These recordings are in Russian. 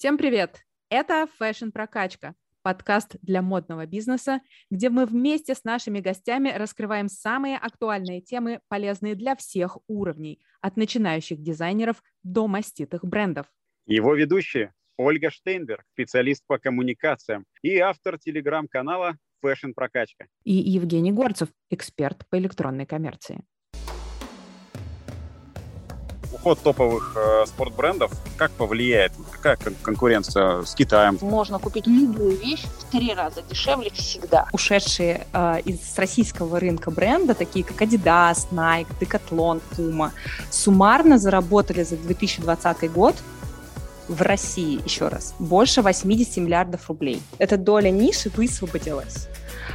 Всем привет! Это Fashion Прокачка, подкаст для модного бизнеса, где мы вместе с нашими гостями раскрываем самые актуальные темы, полезные для всех уровней, от начинающих дизайнеров до маститых брендов. Его ведущие Ольга Штейнберг, специалист по коммуникациям и автор телеграм-канала Fashion Прокачка. И Евгений Горцев, эксперт по электронной коммерции уход топовых э, спортбрендов как повлияет? Какая кон- конкуренция с Китаем? Можно купить любую вещь в три раза дешевле всегда. Ушедшие э, из российского рынка бренда, такие как Adidas, Nike, Decathlon, Puma, суммарно заработали за 2020 год в России, еще раз, больше 80 миллиардов рублей. Эта доля ниши высвободилась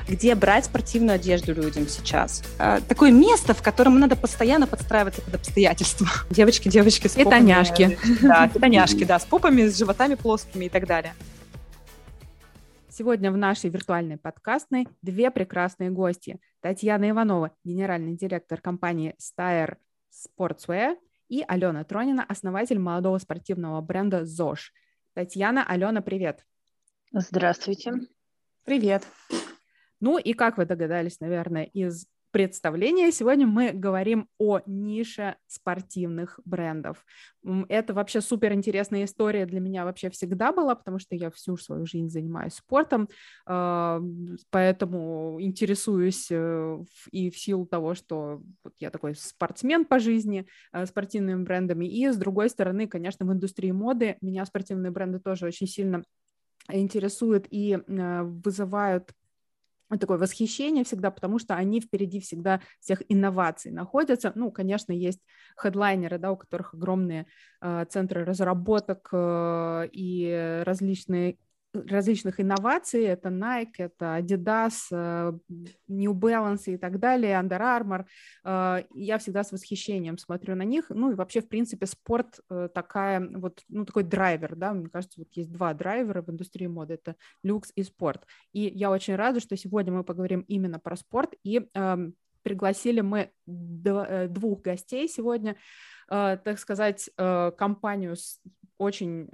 где брать спортивную одежду людям сейчас. А, такое место, в котором надо постоянно подстраиваться под обстоятельства. Девочки, девочки с Питоняшки. Да, питоняшки, да, с попами, с животами плоскими и так далее. Сегодня в нашей виртуальной подкастной две прекрасные гости. Татьяна Иванова, генеральный директор компании Steyr Sportswear, и Алена Тронина, основатель молодого спортивного бренда ЗОЖ. Татьяна, Алена, привет. Здравствуйте. Привет. Ну и как вы догадались, наверное, из представления, сегодня мы говорим о нише спортивных брендов. Это вообще супер интересная история для меня вообще всегда была, потому что я всю свою жизнь занимаюсь спортом, а, поэтому интересуюсь э, и в силу того, что я такой спортсмен по жизни э, спортивными брендами, и с другой стороны, конечно, в индустрии моды меня спортивные бренды тоже очень сильно интересуют и э, вызывают такое восхищение всегда, потому что они впереди всегда всех инноваций находятся. Ну, конечно, есть хедлайнеры, да, у которых огромные э, центры разработок э, и различные различных инноваций. Это Nike, это Adidas, э, New Balance и так далее, Under Armour. Э, я всегда с восхищением смотрю на них. Ну и вообще, в принципе, спорт э, такая, вот, ну, такой драйвер, да, мне кажется, вот есть два драйвера в индустрии моды, это люкс и спорт. И я очень рада, что сегодня мы поговорим именно про спорт, и эм, пригласили мы двух гостей сегодня, так сказать, компанию с очень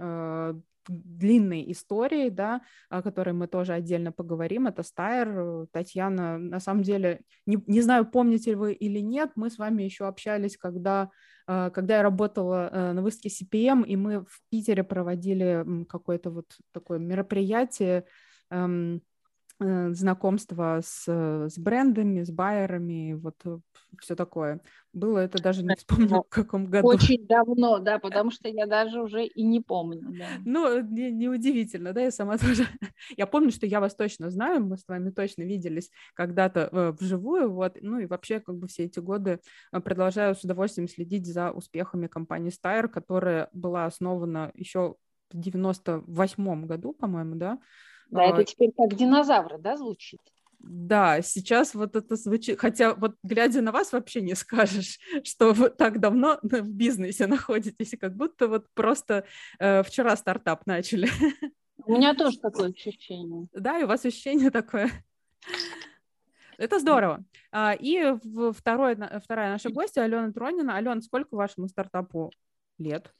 длинной историей, да, о которой мы тоже отдельно поговорим. Это Стайр, Татьяна. На самом деле, не, не знаю, помните ли вы или нет, мы с вами еще общались, когда, э, когда я работала э, на выставке CPM, и мы в Питере проводили какое-то вот такое мероприятие, эм, Э, знакомства с, с брендами, с байерами, вот э, все такое. Было это даже не вспомню, в каком году. Очень давно, да, потому что я даже уже и не помню. Да. Ну, неудивительно, не да, я сама тоже. Я помню, что я вас точно знаю, мы с вами точно виделись когда-то э, вживую, вот, ну и вообще как бы все эти годы продолжаю с удовольствием следить за успехами компании Steyr, которая была основана еще в 98 году, по-моему, да, да, это теперь как динозавры, да, звучит? Да, сейчас вот это звучит, хотя вот глядя на вас вообще не скажешь, что вы так давно в бизнесе находитесь, как будто вот просто э, вчера стартап начали. У меня тоже такое ощущение. Да, и у вас ощущение такое. Это здорово. А, и второй, вторая наша гостья Алена Тронина. Алена, сколько вашему стартапу лет?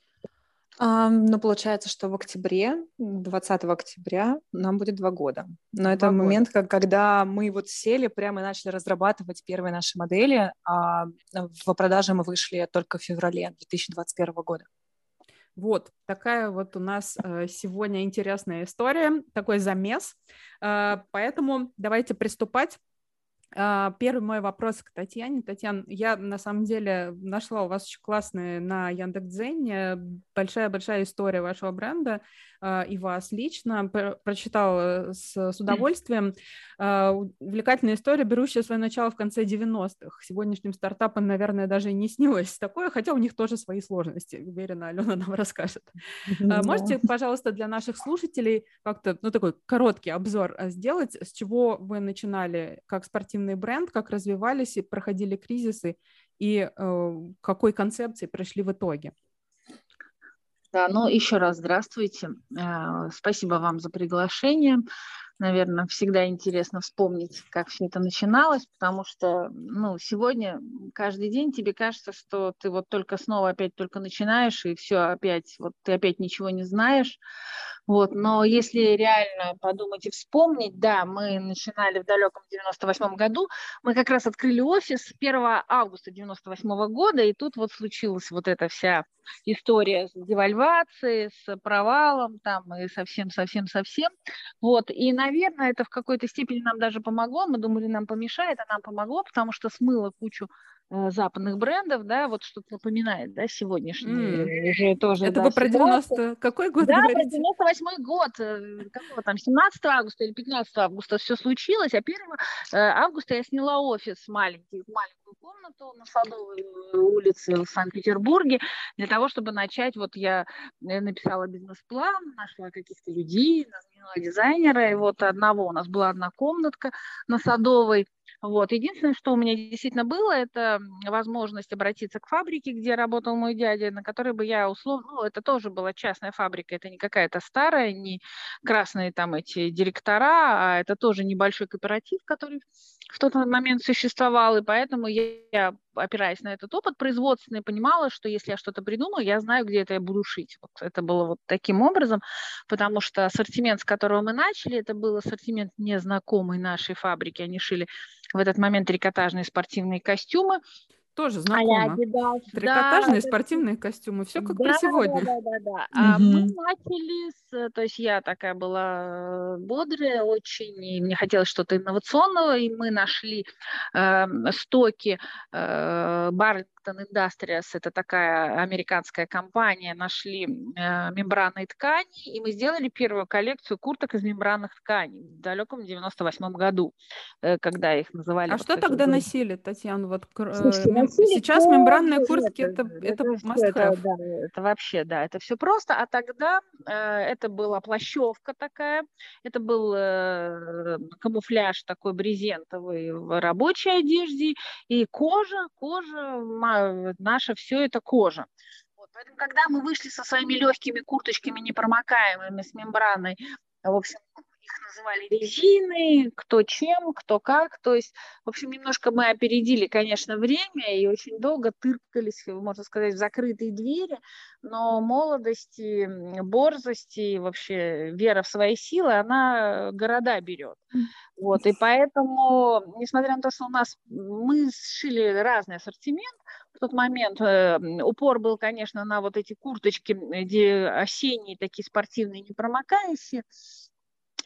Ну, получается, что в октябре, 20 октября, нам будет два года. Но два это года. момент, как, когда мы вот сели прямо и начали разрабатывать первые наши модели, а в продаже мы вышли только в феврале 2021 года. Вот такая вот у нас э, сегодня интересная история, такой замес. Э, поэтому давайте приступать. А, первый мой вопрос к Татьяне. Татьяна, я на самом деле нашла у вас очень классные на Яндекс.Дзене большая-большая история вашего бренда и вас лично. Прочитала с, с удовольствием. А, увлекательная история, берущая свое начало в конце 90-х. Сегодняшним стартапам, наверное, даже и не снилось такое, хотя у них тоже свои сложности. Уверена, Алена нам расскажет. Можете, пожалуйста, для наших слушателей как-то, ну, такой короткий обзор сделать, с чего вы начинали как спортивный спортивный бренд, как развивались и проходили кризисы, и э, какой концепции пришли в итоге? Да, ну еще раз здравствуйте. Э, спасибо вам за приглашение наверное, всегда интересно вспомнить, как все это начиналось, потому что, ну, сегодня каждый день тебе кажется, что ты вот только снова опять только начинаешь, и все опять, вот ты опять ничего не знаешь, вот, но если реально подумать и вспомнить, да, мы начинали в далеком 98 году, мы как раз открыли офис 1 августа 98 года, и тут вот случилась вот эта вся история с девальвацией, с провалом там и совсем-совсем-совсем. Вот. И, наверное, это в какой-то степени нам даже помогло. Мы думали, нам помешает, а нам помогло, потому что смыло кучу Э, западных брендов, да, вот что-то напоминает, да, сегодняшний mm. уже тоже. Это да, вы про 90 какой год да, говорите? Да, 98 год, э, какого там, 17 августа или 15 августа все случилось, а 1 э, августа я сняла офис маленький, маленькую комнату на Садовой улице в Санкт-Петербурге для того, чтобы начать, вот я написала бизнес-план, нашла каких-то людей, наняла дизайнера, и вот одного у нас была одна комнатка на Садовой, вот. Единственное, что у меня действительно было, это возможность обратиться к фабрике, где работал мой дядя, на которой бы я условно, ну, это тоже была частная фабрика, это не какая-то старая, не красные там эти директора, а это тоже небольшой кооператив, который в тот момент существовал, и поэтому я, опираясь на этот опыт производственный, понимала, что если я что-то придумаю, я знаю, где это я буду шить. Вот это было вот таким образом, потому что ассортимент, с которого мы начали, это был ассортимент незнакомый нашей фабрики. Они шили в этот момент трикотажные спортивные костюмы, тоже знакомо. Трикотажные да, спортивные это... костюмы, все как да, про сегодня. Да, да, да. да. Угу. мы начали с, то есть я такая была бодрая очень, и мне хотелось что-то инновационного, и мы нашли э, стоки э, бар Industries, это такая американская компания, нашли э, мембранные ткани, и мы сделали первую коллекцию курток из мембранных тканей в далеком 98 году, э, когда их называли. А вот что тогда году. носили, Татьяна? Вот, Слушайте, э, носили сейчас мембранные куртки это, это, это, это, да, это вообще, да, это все просто, а тогда э, это была плащевка такая, это был э, камуфляж такой брезентовый в рабочей одежде, и кожа, кожа наша все это кожа. Вот, поэтому, когда мы вышли со своими легкими курточками непромокаемыми с мембраной, в общем, их называли резины, кто чем, кто как. То есть, в общем, немножко мы опередили, конечно, время и очень долго тыркались, можно сказать, в закрытые двери, но молодости, борзости, вообще вера в свои силы, она города берет. Вот, и поэтому, несмотря на то, что у нас мы сшили разный ассортимент, в тот момент э, упор был, конечно, на вот эти курточки, где осенние такие спортивные, непромокающие,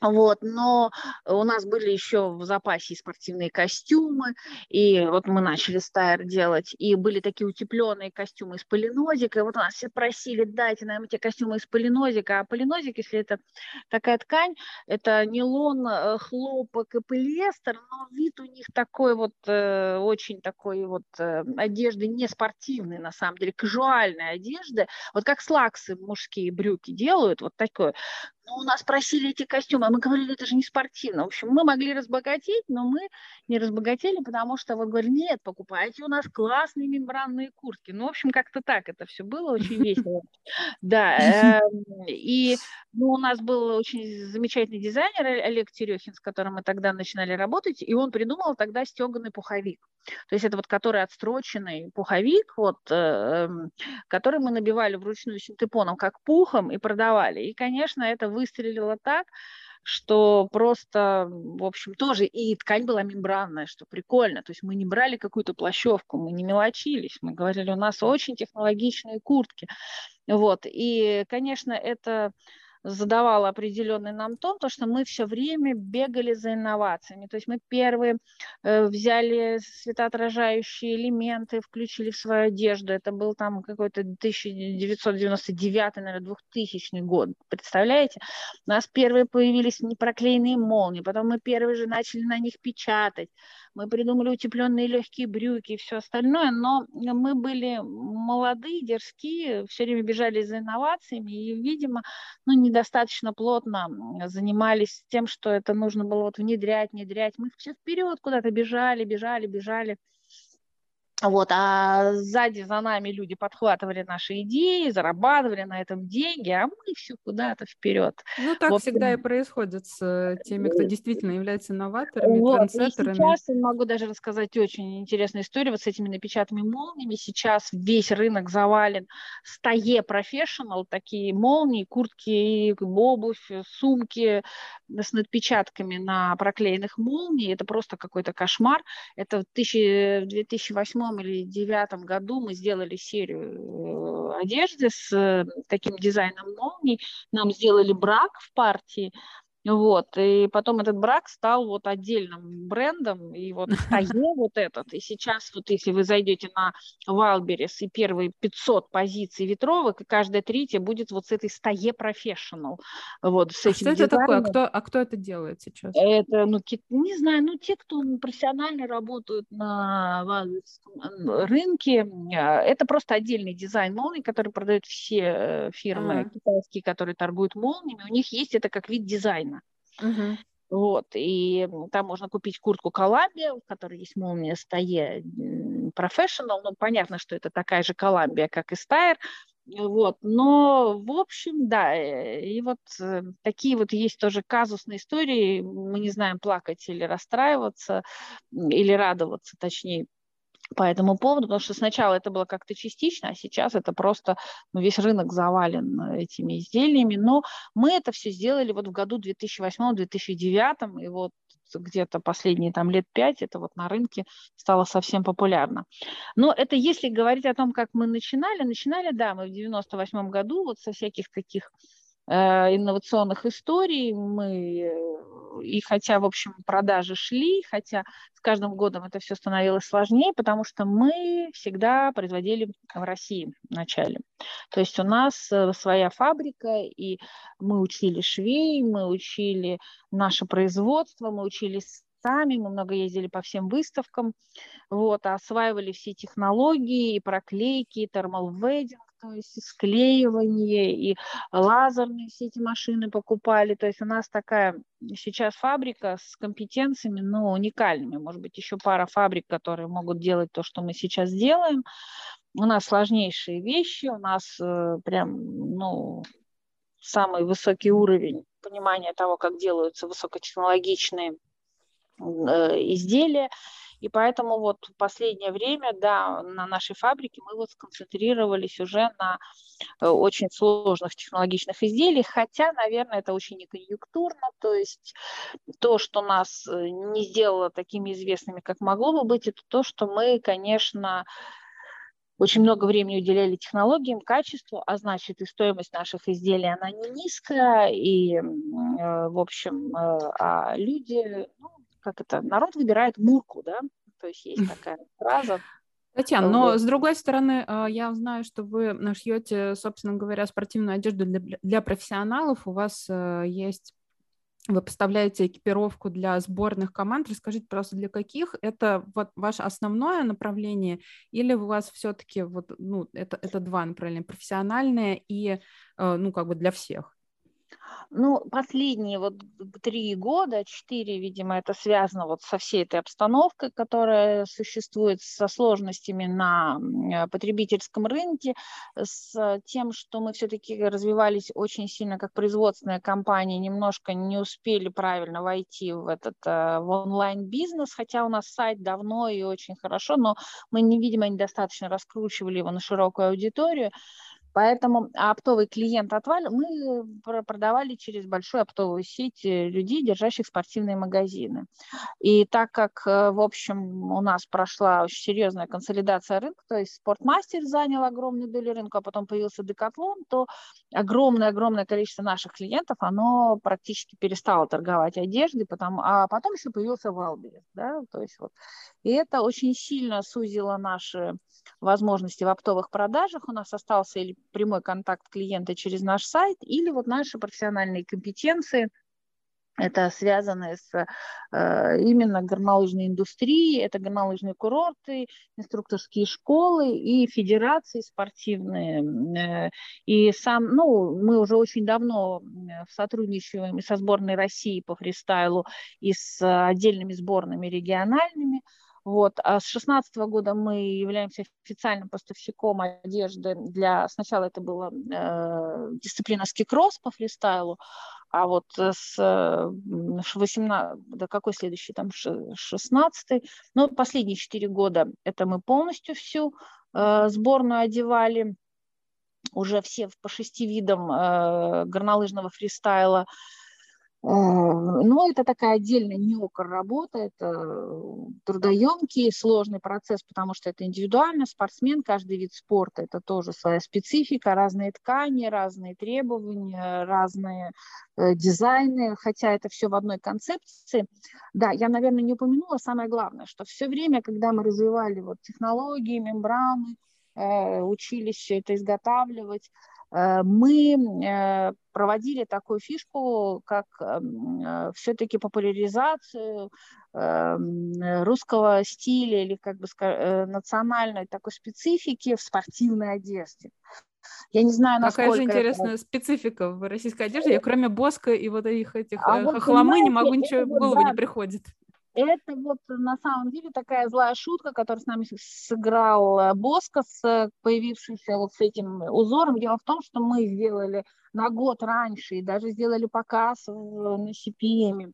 вот, но у нас были еще в запасе и спортивные костюмы, и вот мы начали стайр делать, и были такие утепленные костюмы из полинозика, и вот нас все просили, дайте нам эти костюмы из полинозика, а полинозик, если это такая ткань, это нейлон, э, хлопок и полиэстер, но вид у них такой вот, э, очень такой вот э, одежды не спортивной, на самом деле, кажуальной одежды, вот как слаксы мужские брюки делают, вот такое, ну, у нас просили эти костюмы, а мы говорили, это же не спортивно. В общем, мы могли разбогатеть, но мы не разбогатели, потому что вот говорили, нет, покупайте у нас классные мембранные куртки. Ну, в общем, как-то так это все было, очень весело. Да, эм, и ну, у нас был очень замечательный дизайнер Олег Терехин, с которым мы тогда начинали работать, и он придумал тогда стеганый пуховик. То есть это вот который отстроченный пуховик, вот, э, эм, который мы набивали вручную синтепоном как пухом и продавали. И, конечно, это выстрелило так, что просто, в общем, тоже и ткань была мембранная, что прикольно. То есть мы не брали какую-то плащевку, мы не мелочились, мы говорили, у нас очень технологичные куртки. Вот. И, конечно, это задавало определенный нам тон, то, что мы все время бегали за инновациями. То есть мы первые э, взяли светоотражающие элементы, включили в свою одежду. Это был там какой-то 1999, наверное, 2000 год. Представляете? У нас первые появились непроклеенные молнии, потом мы первые же начали на них печатать мы придумали утепленные легкие брюки и все остальное, но мы были молодые, дерзкие, все время бежали за инновациями и, видимо, ну, недостаточно плотно занимались тем, что это нужно было вот внедрять, внедрять. Мы все вперед куда-то бежали, бежали, бежали. Вот, а сзади за нами люди подхватывали наши идеи, зарабатывали на этом деньги, а мы все куда-то вперед. Ну, так Вот. всегда и происходит с э, теми, кто действительно является инноваторами, Вот, и трендсеттерами. сейчас я могу даже рассказать очень интересную историю вот с этими напечатанными молниями. Сейчас весь рынок завален стае профессионал, такие молнии, куртки, обувь, сумки с надпечатками на проклеенных молний. Это просто какой-то кошмар. Это в 1000 в 2008 или 2009 году мы сделали серию э, одежды с э, таким дизайном молний. Нам сделали брак в партии. Вот, и потом этот брак стал вот отдельным брендом, и вот стае вот этот, и сейчас вот если вы зайдете на Wildberries и первые 500 позиций ветровок, и каждая третья будет вот с этой стае Professional, вот, с А этим что это такое? А дизайном. кто, а кто это делает сейчас? Это, ну, не знаю, ну, те, кто профессионально работают на рынке, э, это просто отдельный дизайн молний, который продают все э, фирмы Ага. китайские, которые торгуют молниями. У них есть это как вид дизайна. Мгм. Вот, и там можно купить куртку Columbia, в которой есть молния стае Professional. Ну, понятно, что это такая же Columbia, как и Steyr. Вот, но, в общем, да, э, и вот э, такие вот есть тоже казусные истории. Мы не знаем, плакать или расстраиваться, или радоваться, точнее, по этому поводу, потому что сначала это было как-то частично, а сейчас это просто ну, весь рынок завален э, этими изделиями. Но мы это все сделали вот в году 2008-2009, и вот где-то последние там лет пять это вот на рынке стало совсем популярно. Но это если говорить о том, как мы начинали, начинали, да, мы в 98 году вот со всяких таких инновационных историй мы э, и хотя, в общем, продажи шли, хотя с каждым годом это все становилось сложнее, потому что мы всегда производили в России вначале. То есть у нас э, своя фабрика, и мы учили швей, мы учили наше производство, мы учились сами, мы много ездили по всем выставкам, вот, осваивали все технологии, и проклейки, и то есть и склеивание, и лазерные все эти машины покупали. То есть у нас такая сейчас фабрика с компетенциями, ну, уникальными. Может быть, еще пара фабрик, которые могут делать то, что мы сейчас делаем. У нас сложнейшие вещи, у нас э, прям, ну, самый высокий уровень понимания того, как делаются высокотехнологичные изделия. И поэтому вот в последнее время, да, на нашей фабрике мы вот сконцентрировались уже на э, очень сложных технологичных изделиях, хотя, наверное, это очень не конъюнктурно, то есть то, что нас э, не сделало такими известными, как могло бы быть, это то, что мы, конечно, очень много времени уделяли технологиям, качеству, а значит и стоимость наших изделий, она не низкая, и, э, в общем, э, а люди, ну, как это, народ выбирает мурку, да, то есть есть такая фраза. Татьяна, но Вот. с другой стороны, а, я знаю, что вы шьете, собственно говоря, спортивную одежду для, для профессионалов. У вас э, есть, вы поставляете экипировку для сборных команд. Расскажите, просто для каких? Это вот ваше основное направление или у вас все-таки вот, ну, это, это два направления, профессиональное и, э, ну, как бы для всех? Ну, последние вот три года, четыре, видимо, это связано вот со всей этой обстановкой, которая существует, со сложностями на м, потребительском рынке, с тем, что мы все-таки развивались очень сильно как производственная компания, немножко не успели правильно войти в этот э, в онлайн-бизнес, хотя у нас сайт давно и очень хорошо, но мы, видимо, недостаточно раскручивали его на широкую аудиторию. Поэтому оптовый клиент отвалил. Мы пр- продавали через большую оптовую сеть э, людей, держащих спортивные магазины. И так как, э, в общем, у нас прошла очень серьезная консолидация рынка, то есть Спортмастер занял огромную долю рынка, а потом появился Декатлон, то огромное-огромное количество наших клиентов, оно практически перестало торговать одеждой, потому, а потом еще появился Wildberries, да, то есть вот. И это очень сильно сузило наши возможности в оптовых продажах. У нас остался или прямой контакт клиента через наш сайт, или вот наши профессиональные компетенции, это связано с э, именно горнолыжной индустрией, это горнолыжные курорты, инструкторские школы и федерации спортивные. Э, и сам, ну, мы уже очень давно э, сотрудничаем и со сборной России по фристайлу, и с отдельными сборными региональными. Вот. А с 2016 года мы являемся официальным поставщиком одежды для... Сначала это была э, дисциплина скикросс по фристайлу, а вот с 18... Да какой следующий? Там 16 Ну, последние 4 года это мы полностью всю э, сборную одевали уже все по шести видам э, горнолыжного фристайла. Но это такая отдельная неокр работа, это трудоемкий, сложный процесс, потому что это индивидуально, спортсмен, каждый вид спорта, это тоже своя специфика, разные ткани, разные требования, разные э, дизайны, хотя это все в одной концепции. Да, я, наверное, не упомянула самое главное, что все время, когда мы развивали вот технологии, мембраны, э, учились все это изготавливать, Э, мы э, проводили такую фишку, как эм, все-таки популяризацию эм, русского стиля или как бы национальной такой специфики в спортивной одежде. Я не знаю, насколько... Какая же интересная это... специфика в российской одежде. Я кроме боска и вот этих этих а хохломы вот, не могу ничего в голову да, не приходит. Это вот на самом деле такая злая шутка, которую с нами сыграл э, Боско с появившимся вот с этим узором. Дело в том, что мы сделали на год раньше и даже сделали показ на CPM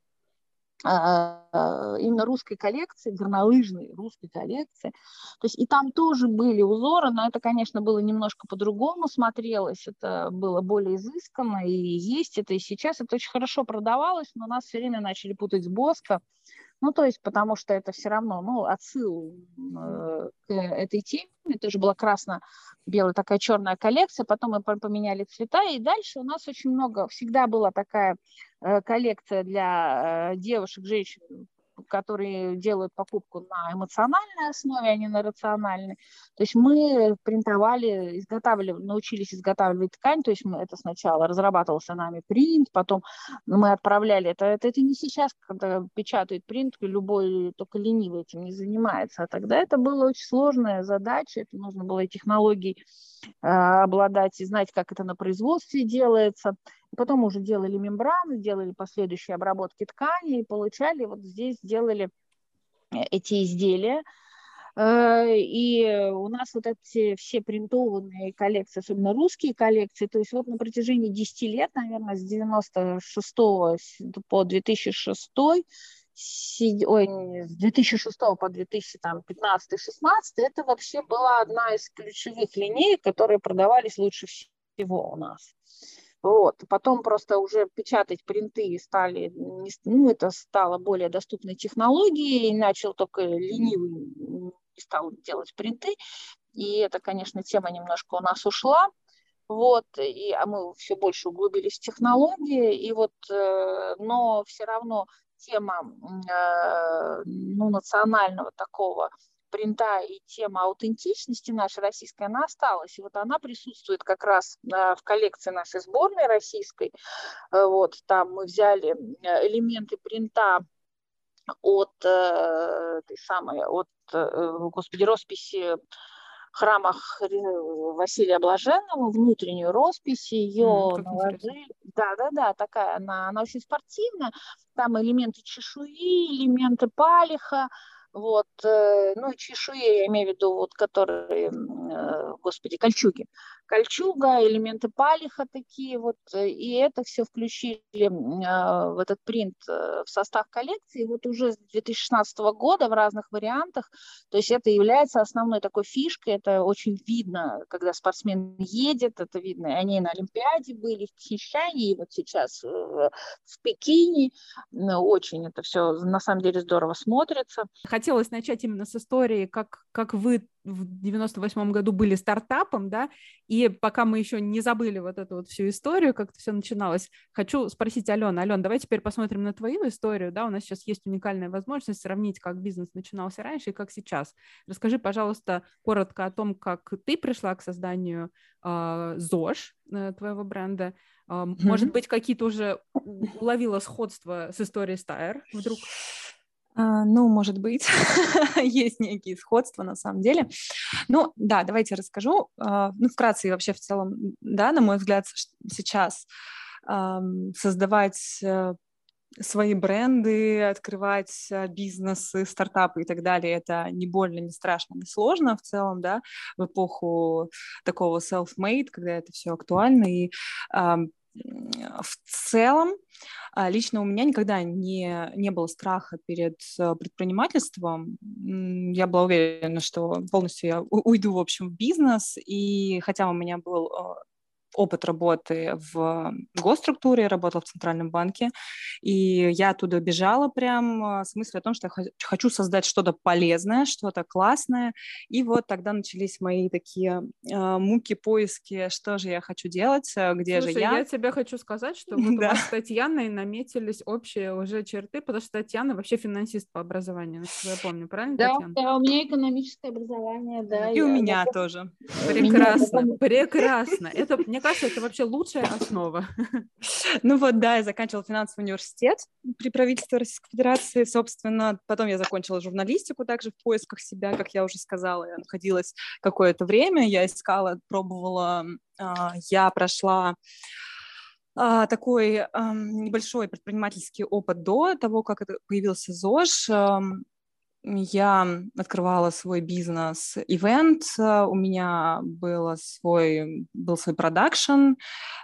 а, именно русской коллекции, горнолыжной русской коллекции. То есть и там тоже были узоры, но это, конечно, было немножко по-другому смотрелось, это было более изысканно, и есть это и сейчас. Это очень хорошо продавалось, но нас все время начали путать с Боско. Ну, то есть, потому что это все равно, ну, отсыл э, к этой теме. Это же была красно-белая такая черная коллекция. Потом мы поменяли цвета, и дальше у нас очень много, всегда была такая э, коллекция для э, девушек, женщин которые делают покупку на эмоциональной основе, а не на рациональной. То есть мы принтовали, изготавливали, научились изготавливать ткань, то есть мы, это сначала разрабатывался нами принт, потом мы отправляли это. Это, это не сейчас, когда печатают принт, любой только ленивый этим не занимается, а тогда это была очень сложная задача, это нужно было и технологий э, обладать и знать, как это на производстве делается. Потом уже делали мембраны, делали последующие обработки ткани и получали, вот здесь делали э, эти изделия. Э, и у нас вот эти все принтованные коллекции, особенно русские коллекции, то есть вот на протяжении 10 лет, наверное, с 96 по 2006 ой, с 2006 по 2015-16, это вообще была одна из ключевых линеек, которые продавались лучше всего у нас. Вот. Потом просто уже печатать принты стали, ну, это стало более доступной технологией, начал только ленивый стал делать принты, и это, конечно, тема немножко у нас ушла, вот, и, а мы все больше углубились в технологии, и вот, э, но все равно тема э, ну, национального такого принта и тема аутентичности нашей российской, она осталась. И вот она присутствует как раз э, в коллекции нашей сборной российской. Э, вот там мы взяли э, элементы принта от этой самой, от, господи, росписи храмах Василия Блаженного, внутреннюю роспись, ее mm, наложили. Да, да, да, такая, она, она очень спортивная, там элементы чешуи, элементы палиха, вот, э, ну, чешуи, я имею в виду, вот, которые, э, господи, кольчуги. Кольчуга, элементы палиха такие вот, э, и это все включили в этот принт в состав коллекции. вот уже с 2016 года в разных вариантах, то есть это является основной такой фишкой, это очень видно, когда спортсмен едет, это видно, они на Олимпиаде были, в Тихищане, и вот сейчас в Пекине, очень это все на самом деле здорово смотрится хотелось начать именно с истории, как, как вы в 98 году были стартапом, да, и пока мы еще не забыли вот эту вот всю историю, как это все начиналось, хочу спросить Алена. Алена, давай теперь посмотрим на твою историю, да, у нас сейчас есть уникальная возможность сравнить, как бизнес начинался раньше и как сейчас. Расскажи, пожалуйста, коротко о том, как ты пришла к созданию э, ЗОЖ, э, твоего бренда, э, mm-hmm. может быть, какие-то уже уловила сходство с историей Стайр вдруг? А, ну, может быть, есть некие сходства на самом деле. Ну, да, давайте расскажу. А, ну, вкратце и вообще в целом, да, на мой взгляд, сейчас создавать э, свои бренды, открывать а, бизнесы, стартапы и так далее, это не больно, не страшно, не сложно в целом, да, в эпоху такого self-made, когда это все актуально, и э, в целом а, лично у меня никогда не, не было страха перед предпринимательством. Я была уверена, что полностью я уйду, в общем, в бизнес. И хотя у меня был опыт работы в госструктуре, работала в Центральном банке, и я оттуда бежала прям а, с мыслью о том, что я хочу создать что-то полезное, что-то классное, и вот тогда начались мои такие э, муки, поиски, что же я хочу делать, а, где Слушай, же я. я тебе хочу сказать, что вот да. у вас с Татьяной наметились общие уже черты, потому что Татьяна вообще финансист по образованию, я помню, правильно, да, Татьяна? Да, у меня экономическое образование, да. И я, у меня тоже. Прекрасно, прекрасно. Это, мне кажется, это вообще лучшая основа. Ну вот, да, я заканчивала финансовый университет при правительстве Российской Федерации, собственно. Потом я закончила журналистику также в поисках себя, как я уже сказала. Я находилась какое-то время, я искала, пробовала, а, я прошла а, такой небольшой предпринимательский опыт до того, как это появился ЗОЖ я открывала свой бизнес event, у меня было свой, был свой продакшн,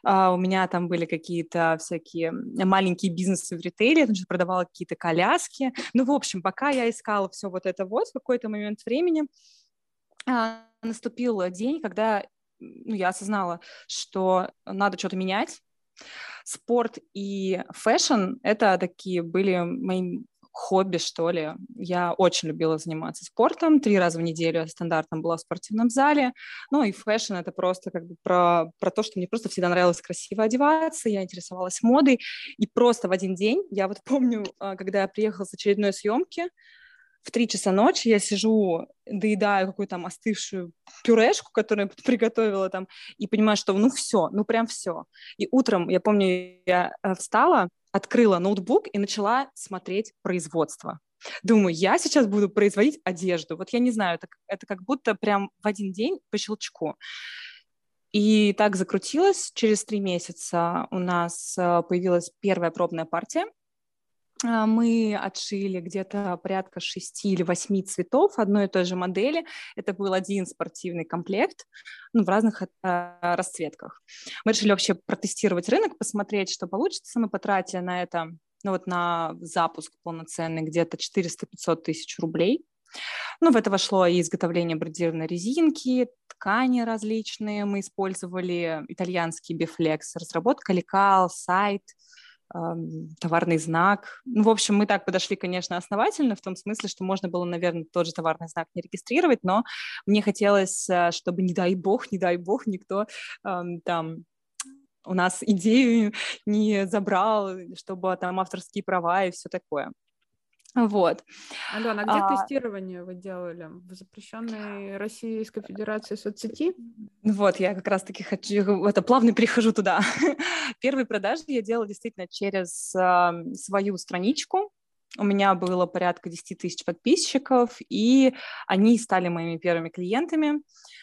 а, у меня там были какие-то всякие маленькие бизнесы в ритейле, я продавала какие-то коляски. Ну, в общем, пока я искала все вот это вот, в какой-то момент времени а, наступил день, когда ну, я осознала, что надо что-то менять, спорт и fashion — это такие были мои хобби, что ли. Я очень любила заниматься спортом. Три раза в неделю я стандартно была в спортивном зале. Ну и fashion — это просто как бы про, про то, что мне просто всегда нравилось красиво одеваться, я интересовалась модой. И просто в один день, я вот помню, а, когда я приехала с очередной съемки, в три часа ночи я сижу, доедаю какую-то там остывшую пюрешку, которую я приготовила там, и понимаю, что ну все, ну прям все. И утром, я помню, я э, встала, открыла ноутбук и начала смотреть производство. Думаю, я сейчас буду производить одежду. Вот я не знаю, это, это как будто прям в один день по щелчку. И так закрутилось. Через три месяца у нас э, появилась первая пробная партия. А, мы отшили где-то порядка шести или восьми цветов одной и той же модели. Это был один спортивный комплект ну, в разных э, расцветках. Мы решили вообще протестировать рынок, посмотреть, что получится. Мы потратили на это, ну вот на запуск полноценный где-то 400-500 тысяч рублей. Ну, в это вошло и изготовление брендированной резинки, ткани различные. Мы использовали итальянский бифлекс, разработка лекал, сайт – товарный знак. Ну, в общем, мы так подошли, конечно, основательно, в том смысле, что можно было, наверное, тот же товарный знак не регистрировать, но мне хотелось, э, чтобы, не дай бог, не дай бог, никто там у нас идею не забрал, чтобы там авторские права и все такое. Вот. Алена, а где а... тестирование вы делали? В запрещенной Российской Федерации соцсети? Вот, я как раз-таки хочу, это плавно перехожу туда. Первые продажи я делала действительно через э, свою страничку, у меня было порядка 10 тысяч подписчиков, и они стали моими первыми клиентами.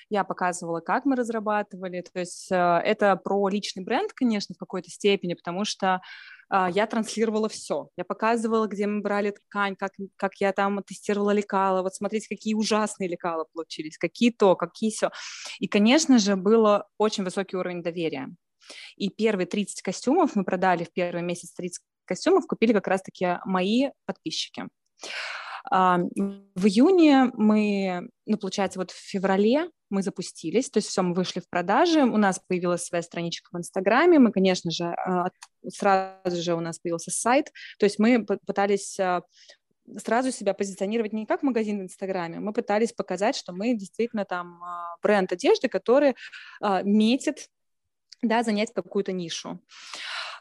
Я показывала, как мы разрабатывали. То есть э, это про личный бренд, конечно, в какой-то степени, потому что я транслировала все. Я показывала, где мы брали ткань, как, как я там тестировала лекала. Вот смотрите, какие ужасные лекала получились, какие то, какие все. И, конечно же, был очень высокий уровень доверия. И первые 30 костюмов мы продали в первый месяц 30 костюмов, купили как раз-таки мои подписчики. А, в июне мы, ну, получается, вот в феврале мы запустились, то есть все, мы вышли в продажи, у нас появилась своя страничка в Инстаграме, мы, конечно же, а, сразу же у нас появился сайт, то есть мы пытались а, сразу себя позиционировать не как магазин в Инстаграме, мы пытались показать, что мы действительно там бренд одежды, который метит да, занять какую-то нишу.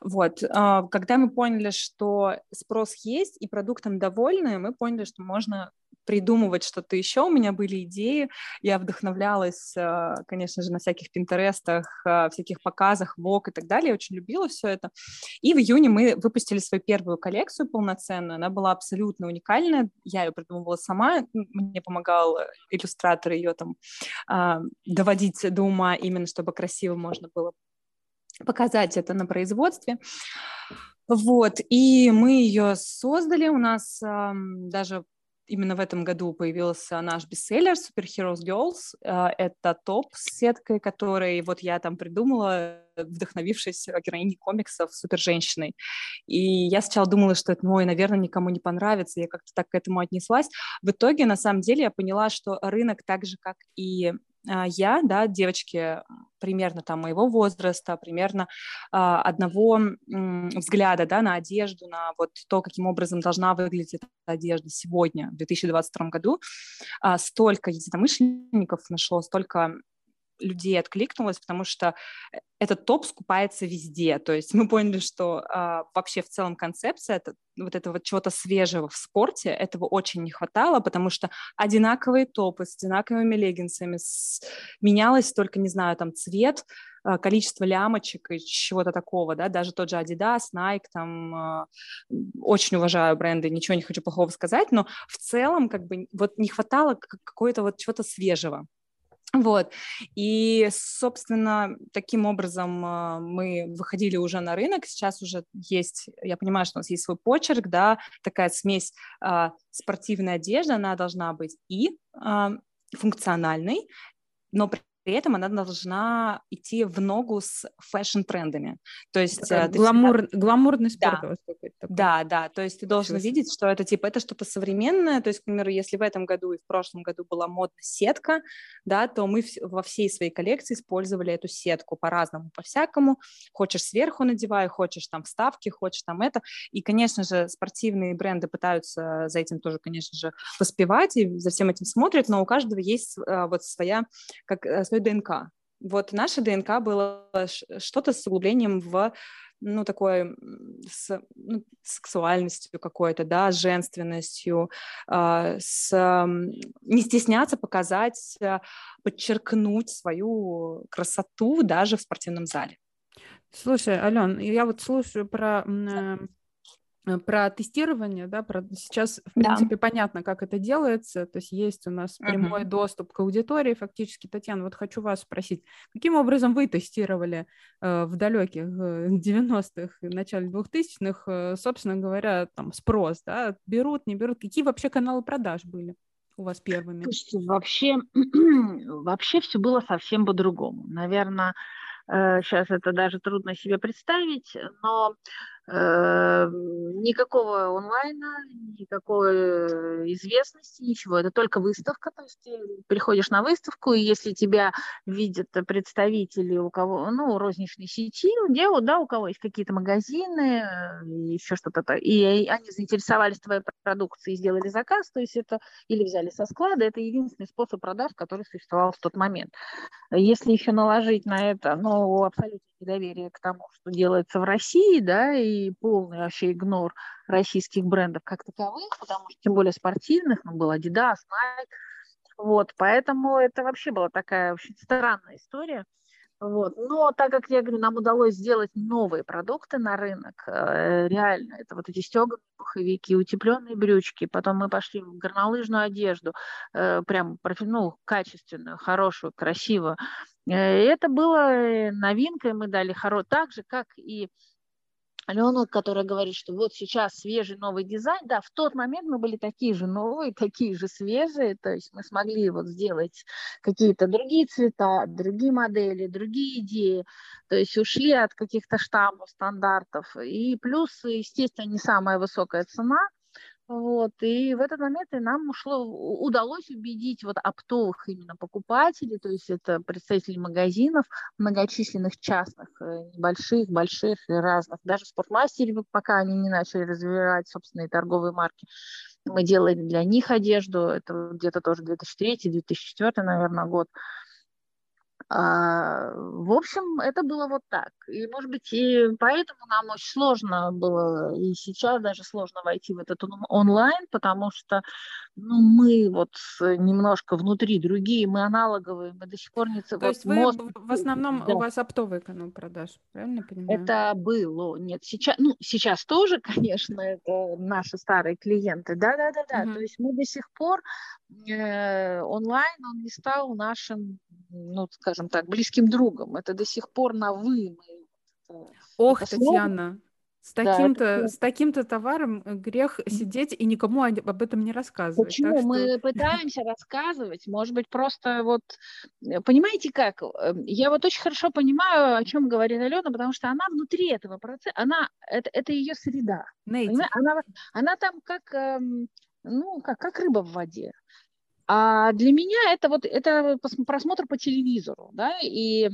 Вот. А, когда мы поняли, что спрос есть и продуктом довольны, мы поняли, что можно придумывать что-то еще. У меня были идеи, я вдохновлялась, а, конечно же, на всяких пинтерестах, а, всяких показах, вок и так далее. Я очень любила все это. И в июне мы выпустили свою первую коллекцию полноценную. Она была абсолютно уникальная. Я ее придумывала сама. Мне помогал иллюстратор ее там доводить до ума, именно чтобы красиво можно было показать это на производстве. Вот, и мы ее создали, у нас эм, даже именно в этом году появился наш бестселлер Superheroes Girls. Э, это топ с сеткой, который вот я там придумала, вдохновившись героиней комиксов Супер-женщиной. И я сначала думала, что это, ой, наверное, никому не понравится. Я как-то так к этому отнеслась. В итоге, на самом деле, я поняла, что рынок так же, как и я, да, девочки примерно там моего возраста, примерно а, одного взгляда, да, на одежду, на вот то, каким образом должна выглядеть эта одежда сегодня, в 2022 году, а, столько единомышленников нашло, столько людей откликнулось, потому что э, этот топ скупается везде. То есть мы поняли, что а, вообще в целом концепция это, вот этого чего-то свежего в спорте, этого очень не хватало, потому что одинаковые топы с одинаковыми леггинсами, с... менялось только, не знаю, там цвет, а, количество лямочек и чего-то такого, да, даже тот же Adidas, Nike, там, а, очень уважаю бренды, ничего не хочу плохого сказать, но в целом, как бы, вот не хватало какого-то вот чего-то свежего. Вот. И, собственно, таким образом а, мы выходили уже на рынок. Сейчас уже есть, я понимаю, что у нас есть свой почерк, да, такая смесь а, спортивной одежды, она должна быть и а, функциональной, но при при этом она должна идти в ногу с фэшн-трендами. То есть... Э, гламур, всегда... Гламурный спорт да. Да, да, то есть ты должен Чувствую. видеть, что это типа, это что-то современное, то есть, к примеру, если в этом году и в прошлом году была модна сетка, да, то мы во всей своей коллекции использовали эту сетку по-разному, по-всякому, хочешь сверху надевай, хочешь там вставки, хочешь там это, и, конечно же, спортивные бренды пытаются за этим тоже, конечно же, поспевать и за всем этим смотрят, но у каждого есть а, вот своя, как свое ДНК. Вот наша ДНК было что-то с углублением в ну, такой с ну, сексуальностью какой-то, да, с женственностью, э, с, не стесняться показать, э, подчеркнуть свою красоту даже в спортивном зале. Слушай, Ален, я вот слушаю про Э, про тестирование, да, про сейчас, в принципе, да. понятно, как это делается, то есть есть у нас uh-huh. прямой доступ к аудитории, фактически, Татьяна, вот хочу вас спросить, каким образом вы тестировали э, в далеких 90-х э, и начале 2000-х, э, собственно говоря, там, спрос, да, берут, не берут, какие вообще каналы продаж были? у вас первыми? Слушайте, вообще, вообще все было совсем по-другому. Наверное, сейчас это даже трудно себе представить, но Э, никакого онлайна, никакой э, известности, ничего. Это только выставка. То есть ты приходишь на выставку, и если тебя видят представители у кого, ну, розничной сети, где, да, у кого есть какие-то магазины, э, еще что-то, и они заинтересовались твоей продукцией и сделали заказ, то есть это или взяли со склада, это единственный способ продаж, который существовал в тот момент. Если еще наложить на это, ну, абсолютно недоверие к тому, что делается в России, да, и полный вообще игнор российских брендов как таковых, потому что тем более спортивных, ну, был Adidas, Nike, вот, поэтому это вообще была такая очень странная история. Вот. Но так как, я говорю, нам удалось сделать новые продукты на рынок, э, реально, это вот эти стеганые пуховики, утепленные брючки, потом мы пошли в горнолыжную одежду, э, прям ну, качественную, хорошую, красивую. Э, это было новинкой, мы дали хоро... так же, как и Леонид, который говорит, что вот сейчас свежий новый дизайн, да, в тот момент мы были такие же новые, такие же свежие, то есть мы смогли вот сделать какие-то другие цвета, другие модели, другие идеи, то есть ушли от каких-то штампов, стандартов, и плюс, естественно, не самая высокая цена – вот, и в этот момент и нам ушло, удалось убедить вот оптовых именно покупателей, то есть это представители магазинов, многочисленных частных, э, небольших, больших и разных. Даже в спортмастере, пока они не начали развивать собственные торговые марки, мы делали для них одежду, это где-то тоже 2003-2004, наверное, год. А, в общем, это было вот так. И, может быть, и поэтому нам очень сложно было, и сейчас даже сложно войти в этот онлайн, потому что ну, мы вот немножко внутри другие, мы аналоговые, мы до сих пор не... То вот есть вы мост... в основном, да. у вас оптовый канал продаж, правильно понимаю? Это было, нет, сейчас, ну, сейчас тоже, конечно, это наши старые клиенты, да-да-да-да, угу. то есть мы до сих пор э, онлайн, он не стал нашим, ну, скажем, так, близким другом. Это до сих пор на «вы». Ох, это Татьяна, С таким-то, да, с таким-то товаром э, грех сидеть и никому об этом не рассказывать. Почему? Что... Мы пытаемся рассказывать, может быть, просто вот, э, понимаете как, эм, я вот очень хорошо понимаю, о чем говорит Алена, потому что она внутри этого процесса, она, это, это ее среда. Она, она там как, эм, ну, как, как рыба в воде. А для меня это вот это просмотр по телевизору, да, и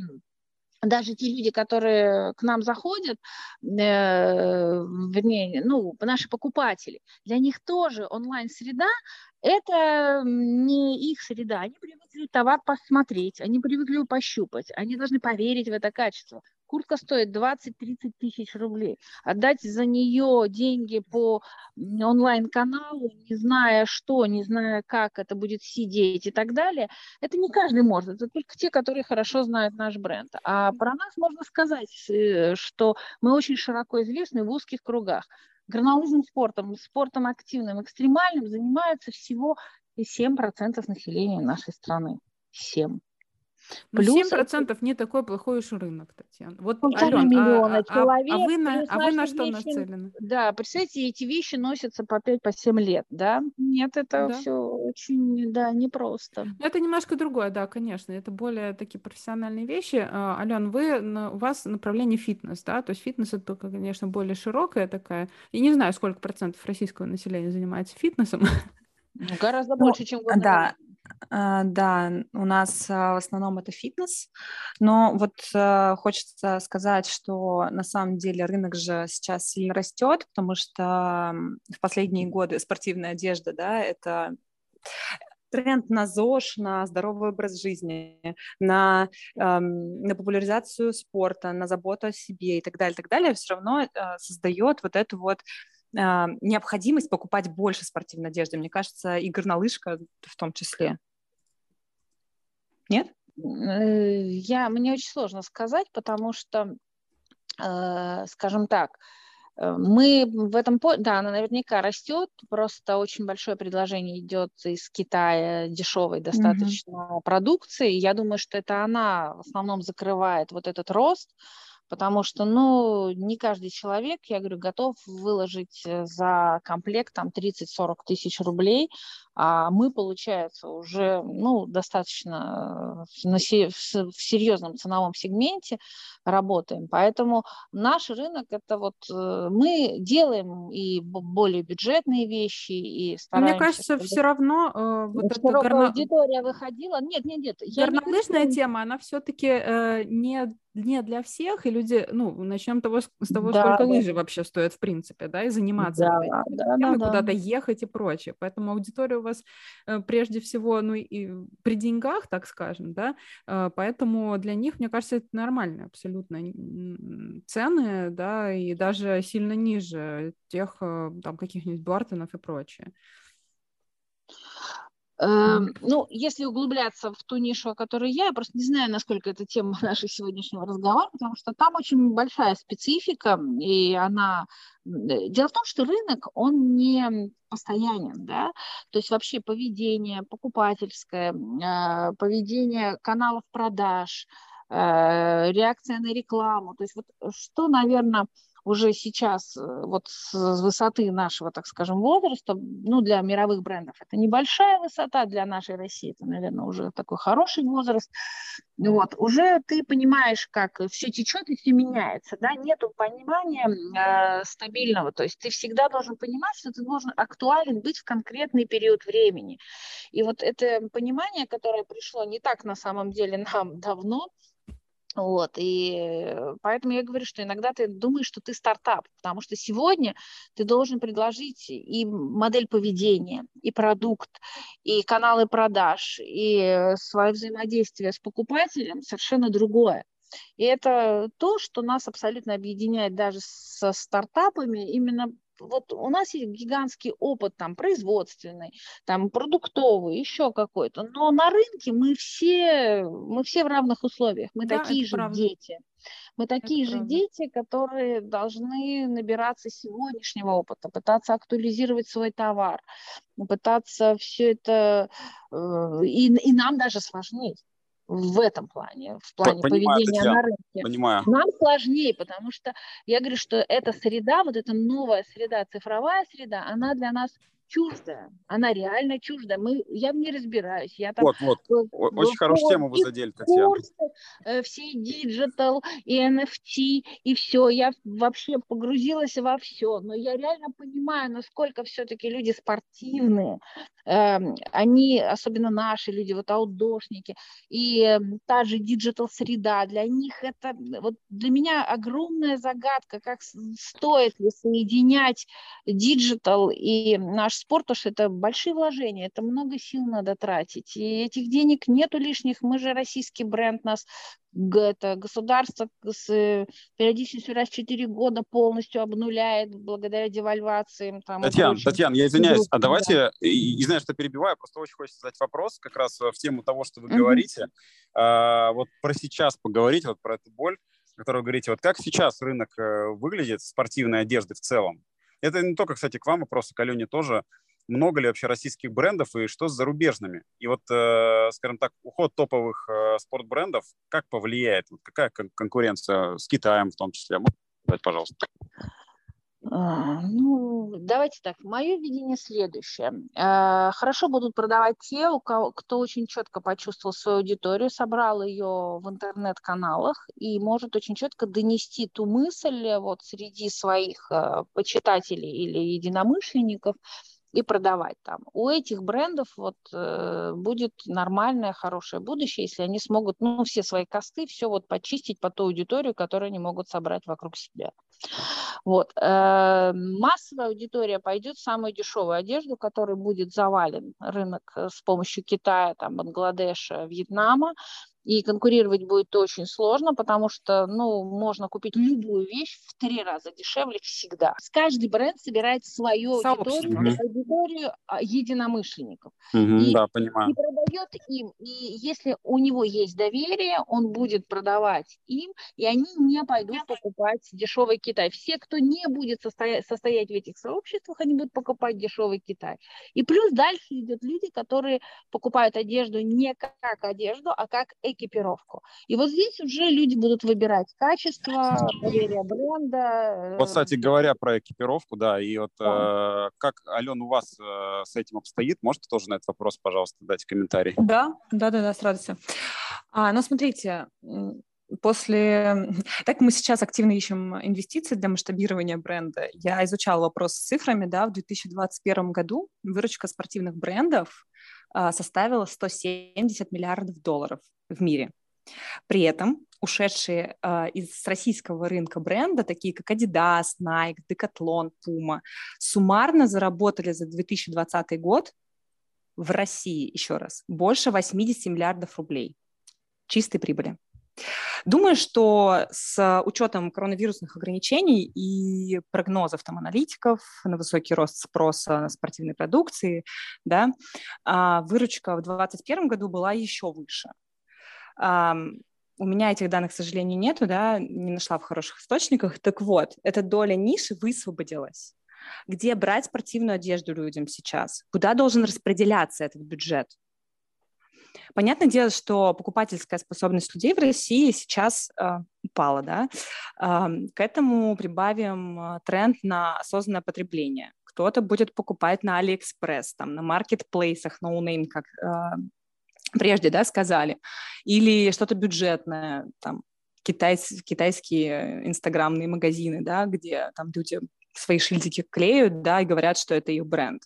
даже те люди, которые к нам заходят, э, вернее, ну, наши покупатели, для них тоже онлайн-среда – это не их среда. Они привыкли товар посмотреть, они привыкли пощупать, они должны поверить в это качество. Куртка стоит 20-30 тысяч рублей. Отдать за нее деньги по онлайн-каналу, не зная что, не зная как это будет сидеть и так далее, это не каждый может. Это только те, которые хорошо знают наш бренд. А про нас можно сказать, э, что мы очень широко известны в узких кругах. Горнолыжным спортом, спортом активным, экстремальным занимаются всего 7% населения нашей страны. 7. Ну, Плюс 7% не такой плохой уж рынок, Татьяна. Вот, Ален, а, а, человек, а, вы на, а вы на что вещи, нацелены? Да, представьте, эти вещи носятся по 5-7 по лет, да? Нет, это да. все очень, да, непросто. Это немножко другое, да, конечно. Это более такие профессиональные вещи. А, Ален, вы, у вас направление фитнес, да? То есть фитнес это, конечно, более широкая такая. Я не знаю, сколько процентов российского населения занимается фитнесом. Ну, гораздо ну, больше, чем в Да, а, да, у нас а, в основном это фитнес, но вот а, хочется сказать, что на самом деле рынок же сейчас сильно растет, потому что в последние годы спортивная одежда, да, это тренд на ЗОЖ, на здоровый образ жизни, на, эм, на популяризацию спорта, на заботу о себе и так далее, так далее, все равно э, создает вот эту вот а, необходимость покупать больше спортивной одежды. Мне кажется, и горнолыжка в том числе. Нет? Э, я, мне очень сложно сказать, потому что, э, скажем так, э, мы в этом, да, она наверняка растет, просто очень большое предложение идет из Китая дешевой достаточно mm-hmm. продукции. Я думаю, что это она в основном закрывает вот этот рост потому что, ну, не каждый человек, я говорю, готов выложить э, за комплект там 30-40 тысяч рублей, а мы, получается, уже, ну, достаточно э, в серьезном ценовом сегменте работаем, поэтому наш рынок это вот э, мы делаем и более бюджетные вещи и стараемся. Мне кажется, чтобы... все равно э, вот эта горно... аудитория выходила. Нет, нет, нет. Горнолыжная не тема, она все-таки э, не не для всех, и люди, ну, начнем того, с того, да, сколько да. лыжи вообще стоят в принципе, да, и заниматься, да, да, да, да, куда-то ехать и прочее. Поэтому аудитория у вас э, прежде всего, ну, и при деньгах, так скажем, да, э, поэтому для них, мне кажется, это нормально абсолютно цены, да, и даже сильно ниже тех, э, там, каких-нибудь Бартонов и прочее. Эм, ну, если углубляться в ту нишу, о которой я, я просто не знаю, насколько это тема нашего сегодняшнего разговора, потому что там очень большая специфика, и она... Дело в том, что рынок, он не постоянен, да, то есть вообще поведение покупательское, э, поведение каналов продаж, э, реакция на рекламу, то есть вот что, наверное, уже сейчас э, вот с высоты нашего, так скажем, возраста, ну, для мировых брендов это небольшая высота, для нашей России это, наверное, уже такой хороший возраст, вот, уже ты понимаешь, как все течет и все меняется, да, нету понимания э, стабильного, то есть ты всегда должен понимать, что ты должен актуален быть в конкретный период времени, и вот это понимание, которое пришло не так на самом деле нам давно, вот, и поэтому я говорю, что иногда ты думаешь, что ты стартап, потому что сегодня ты должен предложить и модель поведения, и продукт, и каналы продаж, и свое взаимодействие с покупателем совершенно другое. И это то, что нас абсолютно объединяет даже со стартапами, именно вот у нас есть гигантский опыт там производственный, там продуктовый, еще какой-то, но на рынке мы все, мы все в равных условиях, мы да, такие же правда. дети. Мы такие это же правда. дети, которые должны набираться сегодняшнего опыта, пытаться актуализировать свой товар, пытаться все это, э, и, и нам даже сложнее. В этом плане, в плане понимаю, поведения Татьяна, на рынке. Понимаю. Нам сложнее, потому что я говорю, что эта среда, вот эта новая среда, цифровая среда, она для нас чуждая, она реально чуждая. Мы, я в ней разбираюсь. Я там, вот, вот, очень хорошую тему вы задели, Татьяна. Курсы, э, все digital и NFT, и все. Я вообще погрузилась во все. Но я реально понимаю, насколько все-таки люди спортивные. Эм, они, особенно наши люди, вот аутдошники, и эм, та же digital-среда, для них это, вот для меня огромная загадка, как стоит ли соединять digital и наш спорт, что это большие вложения, это много сил надо тратить. И этих денег нету лишних. Мы же российский бренд, нас это государство с э, периодичностью раз в 4 года полностью обнуляет благодаря девальвациям. Там, Татьяна, Татьяна, я извиняюсь, а давайте, и, и знаю, что перебиваю, просто очень хочется задать вопрос как раз в тему того, что вы mm-hmm. говорите. А, вот про сейчас поговорить, вот про эту боль, о которой вы говорите. Вот как сейчас рынок э, выглядит спортивной одежды в целом? Это не только, кстати, к вам вопрос, к Алене тоже. Много ли вообще российских брендов и что с зарубежными? И вот, э, скажем так, уход топовых э, спортбрендов как повлияет? Вот какая кон- конкуренция с Китаем в том числе? Можете сказать, пожалуйста. А, ну, давайте так. Мое видение следующее. А, хорошо будут продавать те, у кого, кто очень четко почувствовал свою аудиторию, собрал ее в интернет-каналах и может очень четко донести ту мысль вот среди своих а, почитателей или единомышленников, и продавать там. У этих брендов вот э, будет нормальное, хорошее будущее, если они смогут, ну, все свои косты, все вот почистить по ту аудиторию, которую они могут собрать вокруг себя. Вот. Э, массовая аудитория пойдет в самую дешевую одежду, которой будет завален рынок э, с помощью Китая, там, Бангладеша, Вьетнама, и конкурировать будет очень сложно, потому что, ну, можно купить любую вещь в три раза дешевле всегда. Каждый бренд собирает свою аудиторию, mm-hmm. аудиторию а, единомышленников. Mm-hmm, и, да, понимаю. И продает им. И если у него есть доверие, он будет продавать им, и они не пойдут покупать дешевый Китай. Все, кто не будет состоять, состоять в этих сообществах, они будут покупать дешевый Китай. И плюс дальше идут люди, которые покупают одежду не как одежду, а как экипировку. И вот здесь уже люди будут выбирать качество, доверие бренда. Вот, кстати говоря, про экипировку, да, и вот да. э, как, Алена, у вас э, с этим обстоит? Можете тоже на этот вопрос, пожалуйста, дать комментарий? Да, да, да, да, с радостью. А, ну, смотрите, после... Так мы сейчас активно ищем инвестиции для масштабирования бренда. Я изучала вопрос с цифрами, да, в 2021 году выручка спортивных брендов составила 170 миллиардов долларов в мире. При этом ушедшие э, из российского рынка бренда, такие как Adidas, Nike, Decathlon, Puma, суммарно заработали за 2020 год в России, еще раз, больше 80 миллиардов рублей чистой прибыли. Думаю, что с учетом коронавирусных ограничений и прогнозов там, аналитиков на высокий рост спроса на спортивной продукции, да, а, выручка в 2021 году была еще выше. У меня этих данных, к сожалению, нету, да, не нашла в хороших источниках. Так вот, эта доля ниши высвободилась. Где брать спортивную одежду людям сейчас? Куда должен распределяться этот бюджет? Понятное дело, что покупательская способность людей в России сейчас э, упала, да. Э, к этому прибавим э, тренд на осознанное потребление. Кто-то будет покупать на Алиэкспресс, там, на маркетплейсах, no name, как э, прежде, да, сказали, или что-то бюджетное, там, китайс, китайские инстаграмные магазины, да, где там люди свои шильдики клеют, да, и говорят, что это их бренд.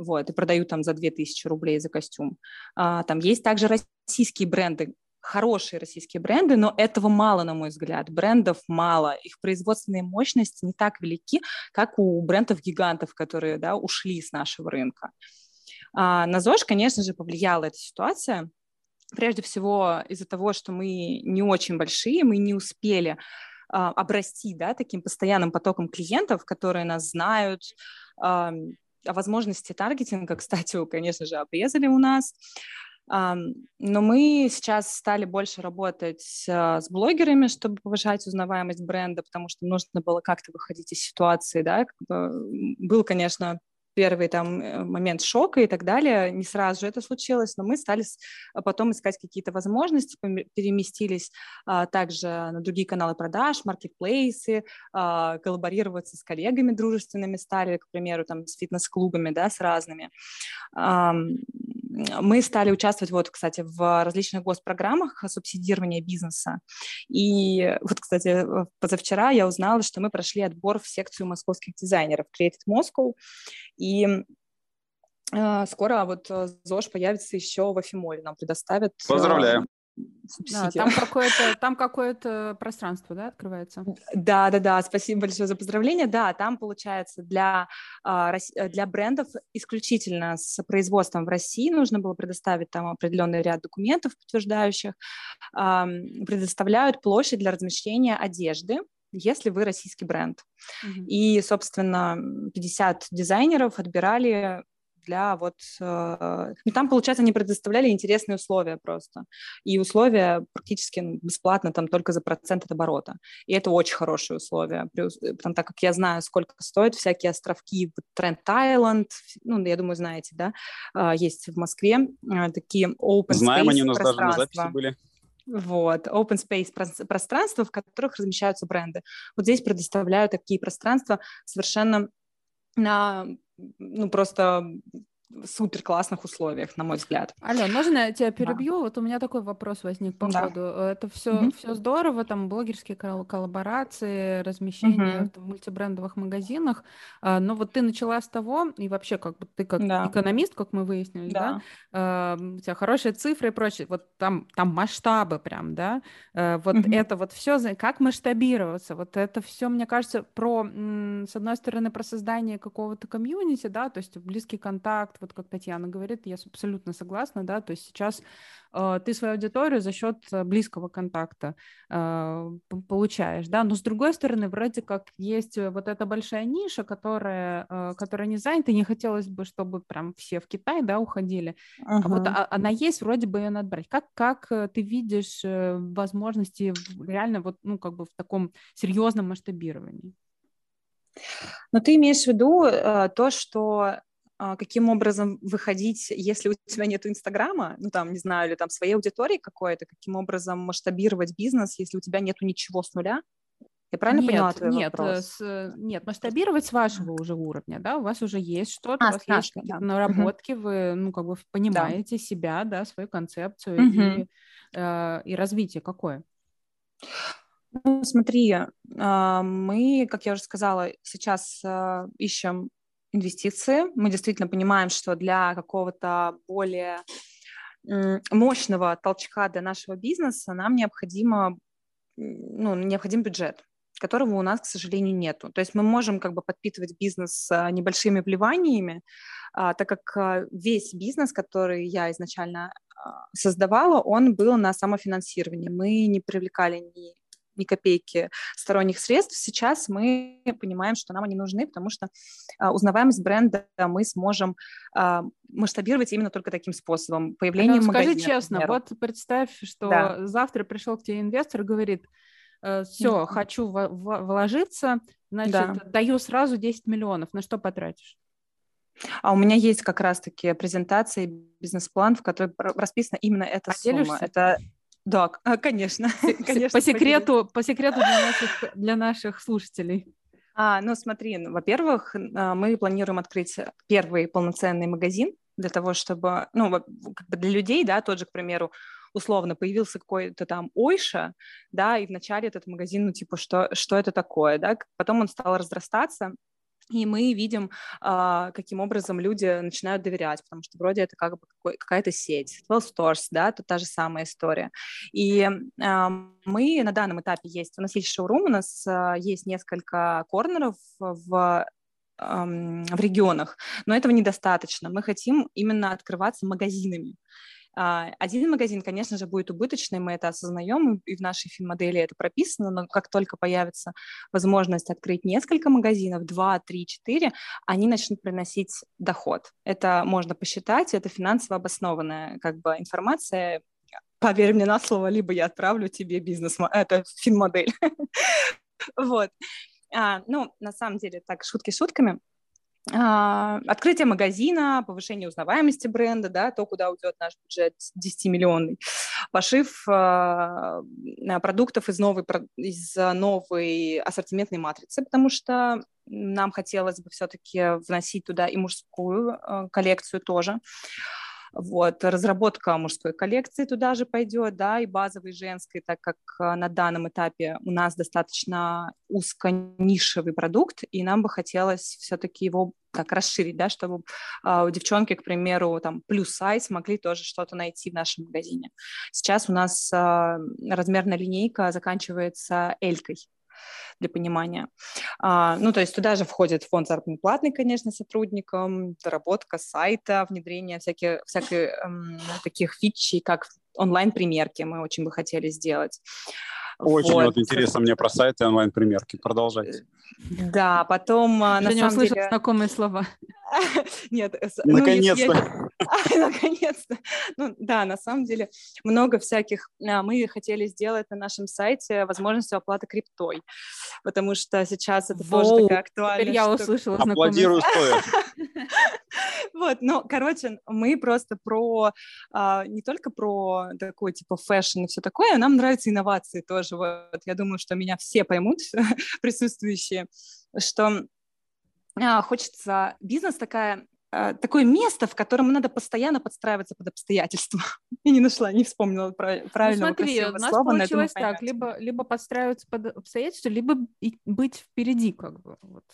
Вот, и продают там за 2000 рублей за костюм. А, там есть также российские бренды, хорошие российские бренды, но этого мало, на мой взгляд. Брендов мало, их производственные мощности не так велики, как у брендов-гигантов, которые да, ушли с нашего рынка. А, на ЗОЖ, конечно же, повлияла эта ситуация. Прежде всего из-за того, что мы не очень большие, мы не успели а, обрасти да, таким постоянным потоком клиентов, которые нас знают, возможности таргетинга, кстати, конечно же, обрезали у нас. Но мы сейчас стали больше работать с блогерами, чтобы повышать узнаваемость бренда, потому что нужно было как-то выходить из ситуации, да. Был, конечно, первый там э, момент шока и так далее. Не сразу же это случилось, но мы стали потом искать какие-то возможности, переместились а, также на другие каналы продаж, маркетплейсы, а, коллаборироваться с коллегами дружественными стали, к примеру, там с фитнес-клубами, да, с разными. А, мы стали участвовать, вот, кстати, в различных госпрограммах субсидирования бизнеса. И вот, кстати, позавчера я узнала, что мы прошли отбор в секцию московских дизайнеров Created Moscow, и э, скоро вот э, ЗОЖ появится еще в Афимоле, нам предоставят... Э, Поздравляю. Да, там какое-то там какое-то пространство, да, открывается. Да, да, да. Спасибо большое за поздравление. Да, там получается для а, для брендов исключительно с производством в России нужно было предоставить там определенный ряд документов подтверждающих. Предоставляют площадь для размещения одежды если вы российский бренд. Mm-hmm. И, собственно, 50 дизайнеров отбирали для вот... Э, ну, там, получается, они предоставляли интересные условия просто. И условия практически ну, бесплатно, там только за процент от оборота. И это очень хорошие условия. Плюс, э, там, так как я знаю, сколько стоят всякие островки, Тренд Тайланд, ну, я думаю, знаете, да, а, есть в Москве э, такие open Знаем, они у нас даже на записи были. Вот, open space пространства, в которых размещаются бренды. Вот здесь предоставляют такие пространства совершенно на ну, просто супер классных условиях, на мой взгляд. Ален, можно я тебя перебью? Да. Вот у меня такой вопрос возник по да. ходу. Это все, угу. все здорово, там блогерские коллаборации, размещение угу. в мультибрендовых магазинах, а, но вот ты начала с того, и вообще как бы ты как да. экономист, как мы выяснили, да, да? У тебя хорошие цифры и прочее, вот там, там масштабы прям, да, а, вот угу. это вот все, как масштабироваться, вот это все, мне кажется, про, с одной стороны, про создание какого-то комьюнити, да, то есть близкий контакт, вот как Татьяна говорит, я абсолютно согласна, да, то есть сейчас э, ты свою аудиторию за счет э, близкого контакта э, получаешь, да, но с другой стороны, вроде как есть э, вот эта большая ниша, которая, э, которая не занята, не хотелось бы, чтобы прям все в Китай, да, уходили, uh-huh. а вот а, она есть, вроде бы ее надо брать. Как, как э, ты видишь возможности реально вот, ну, как бы в таком серьезном масштабировании? Но ты имеешь в виду э, то, что каким образом выходить, если у тебя нет Инстаграма, ну там, не знаю, или там своей аудитории какой-то, каким образом масштабировать бизнес, если у тебя нету ничего с нуля? Я правильно нет, поняла твой нет, вопрос? С, нет, масштабировать с вашего уже уровня, да, у вас уже есть что-то, а, у вас есть да. наработки, угу. вы, ну, как бы понимаете да. себя, да, свою концепцию угу. и, э, и развитие какое? Ну, смотри, а, мы, как я уже сказала, сейчас а, ищем инвестиции. Мы действительно понимаем, что для какого-то более мощного толчка для нашего бизнеса нам необходимо, ну, необходим бюджет которого у нас, к сожалению, нету. То есть мы можем как бы подпитывать бизнес небольшими вливаниями, а, так как а, весь бизнес, который я изначально а, создавала, он был на самофинансировании. Мы не привлекали ни ни копейки сторонних средств. Сейчас мы понимаем, что нам они нужны, потому что а, узнаваемость бренда мы сможем а, масштабировать именно только таким способом. Появлением ну, Скажи честно, вот представь, что да. завтра пришел к тебе инвестор и говорит, все, э, да. хочу в- в- вложиться, значит, да. даю сразу 10 миллионов. На что потратишь? А у меня есть как раз-таки презентация и бизнес-план, в которой расписана именно эта сумма. Это да, конечно. конечно по секрету, по секрету для наших, для наших слушателей. А, ну, смотри, ну, во-первых, а, мы планируем открыть первый полноценный магазин для того, чтобы, ну, как бы для людей, да, тот же, к примеру, условно появился какой-то там Ойша, да, и вначале этот магазин, ну, типа, что, что это такое, да, потом он стал разрастаться, и мы видим, а, каким образом люди начинают доверять, потому что вроде это как бы какая-то сеть. Well Stores, да, тут та же самая история. И а, мы на данном этапе есть, у нас есть шоурум, у нас а, есть несколько корнеров в в регионах, но этого недостаточно. Мы хотим именно открываться магазинами. А, один магазин, конечно же, будет убыточный, мы это осознаем, и в нашей финмодели это прописано, но как только появится возможность открыть несколько магазинов, два, три, четыре, они начнут приносить доход. Это можно посчитать, это финансово обоснованная как бы информация, поверь мне на слово, либо я отправлю тебе бизнес, это финмодель. Вот. А, ну, на самом деле, так, шутки шутками. А, открытие магазина, повышение узнаваемости бренда, да, то, куда уйдет наш бюджет 10-миллионный, пошив а, продуктов из новой, из новой ассортиментной матрицы, потому что нам хотелось бы все-таки вносить туда и мужскую а, коллекцию тоже. Вот, разработка мужской коллекции туда же пойдет, да, и базовой женской, так как а, на данном этапе у нас достаточно узко-нишевый продукт, и нам бы хотелось все-таки его так расширить, да, чтобы э, у девчонки, к примеру, там плюс сайз могли тоже что-то найти в нашем магазине. Сейчас у нас э, размерная линейка заканчивается элькой, для понимания. А, ну, то есть туда же входит фонд платы, конечно, сотрудникам, доработка сайта, внедрение всяких, всяких эм, таких фичей, как онлайн-примерки мы очень бы хотели сделать. Очень вот. вот интересно мне про сайты онлайн-примерки. Продолжайте. Да, потом... А, на самом деле... знакомые слова. Нет, ну, наконец-то. Наконец-то. Ну, да, на самом деле много всяких. А, мы хотели сделать на нашем сайте возможность оплаты криптой, потому что сейчас это тоже такая актуальная Теперь я услышала Аплодирую стоя. Вот, ну, короче, мы просто про, а, не только про такой, типа, fashion и все такое, нам нравятся инновации тоже. Вот, я думаю, что меня все поймут, присутствующие, что а, хочется бизнес такая а, такое место, в котором надо постоянно подстраиваться под обстоятельства. Я не нашла, не вспомнила про, правильного ну, смотри, у нас слова, получилось так, либо, либо подстраиваться под обстоятельства, либо быть впереди, как бы. Вот.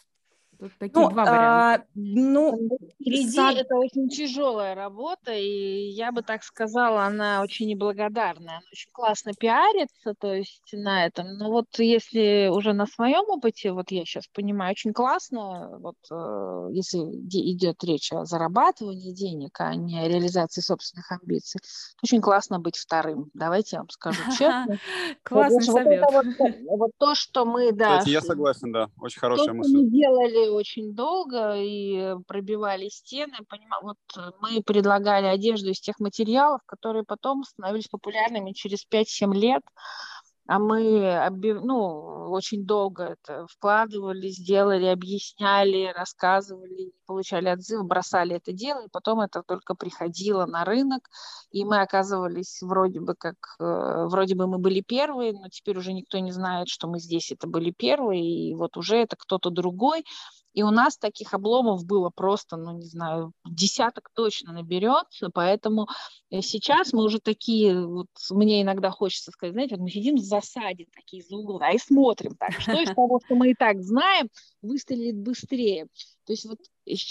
Тут такие ну, два варианта. А, ну, впереди сад... это очень тяжелая работа, и я бы так сказала, она очень неблагодарная. Она очень классно пиарится, то есть на этом. Но вот если уже на своем опыте, вот я сейчас понимаю, очень классно, вот э, если идет речь о зарабатывании денег, а не о реализации собственных амбиций, очень классно быть вторым. Давайте я вам скажу честно. Классный совет. Вот то, что мы, да. Я согласен, да, очень хорошая мысль. мы делали очень долго и пробивали стены. Понимаю, вот э, мы предлагали одежду из тех материалов, которые потом становились популярными через 5-7 лет а мы ну, очень долго это вкладывали, сделали, объясняли, рассказывали, получали отзывы, бросали это дело, и потом это только приходило на рынок, и мы оказывались вроде бы как, э, вроде бы мы были первые, но теперь уже никто не знает, что мы здесь это были первые, и вот уже это кто-то другой, и у нас таких обломов было просто, ну, не знаю, десяток точно наберется, поэтому э, сейчас мы уже такие, вот мне иногда хочется сказать, знаете, вот мы сидим в засаде такие за угла и смотрим так, что из того, что мы и так знаем, выстрелит быстрее. То есть вот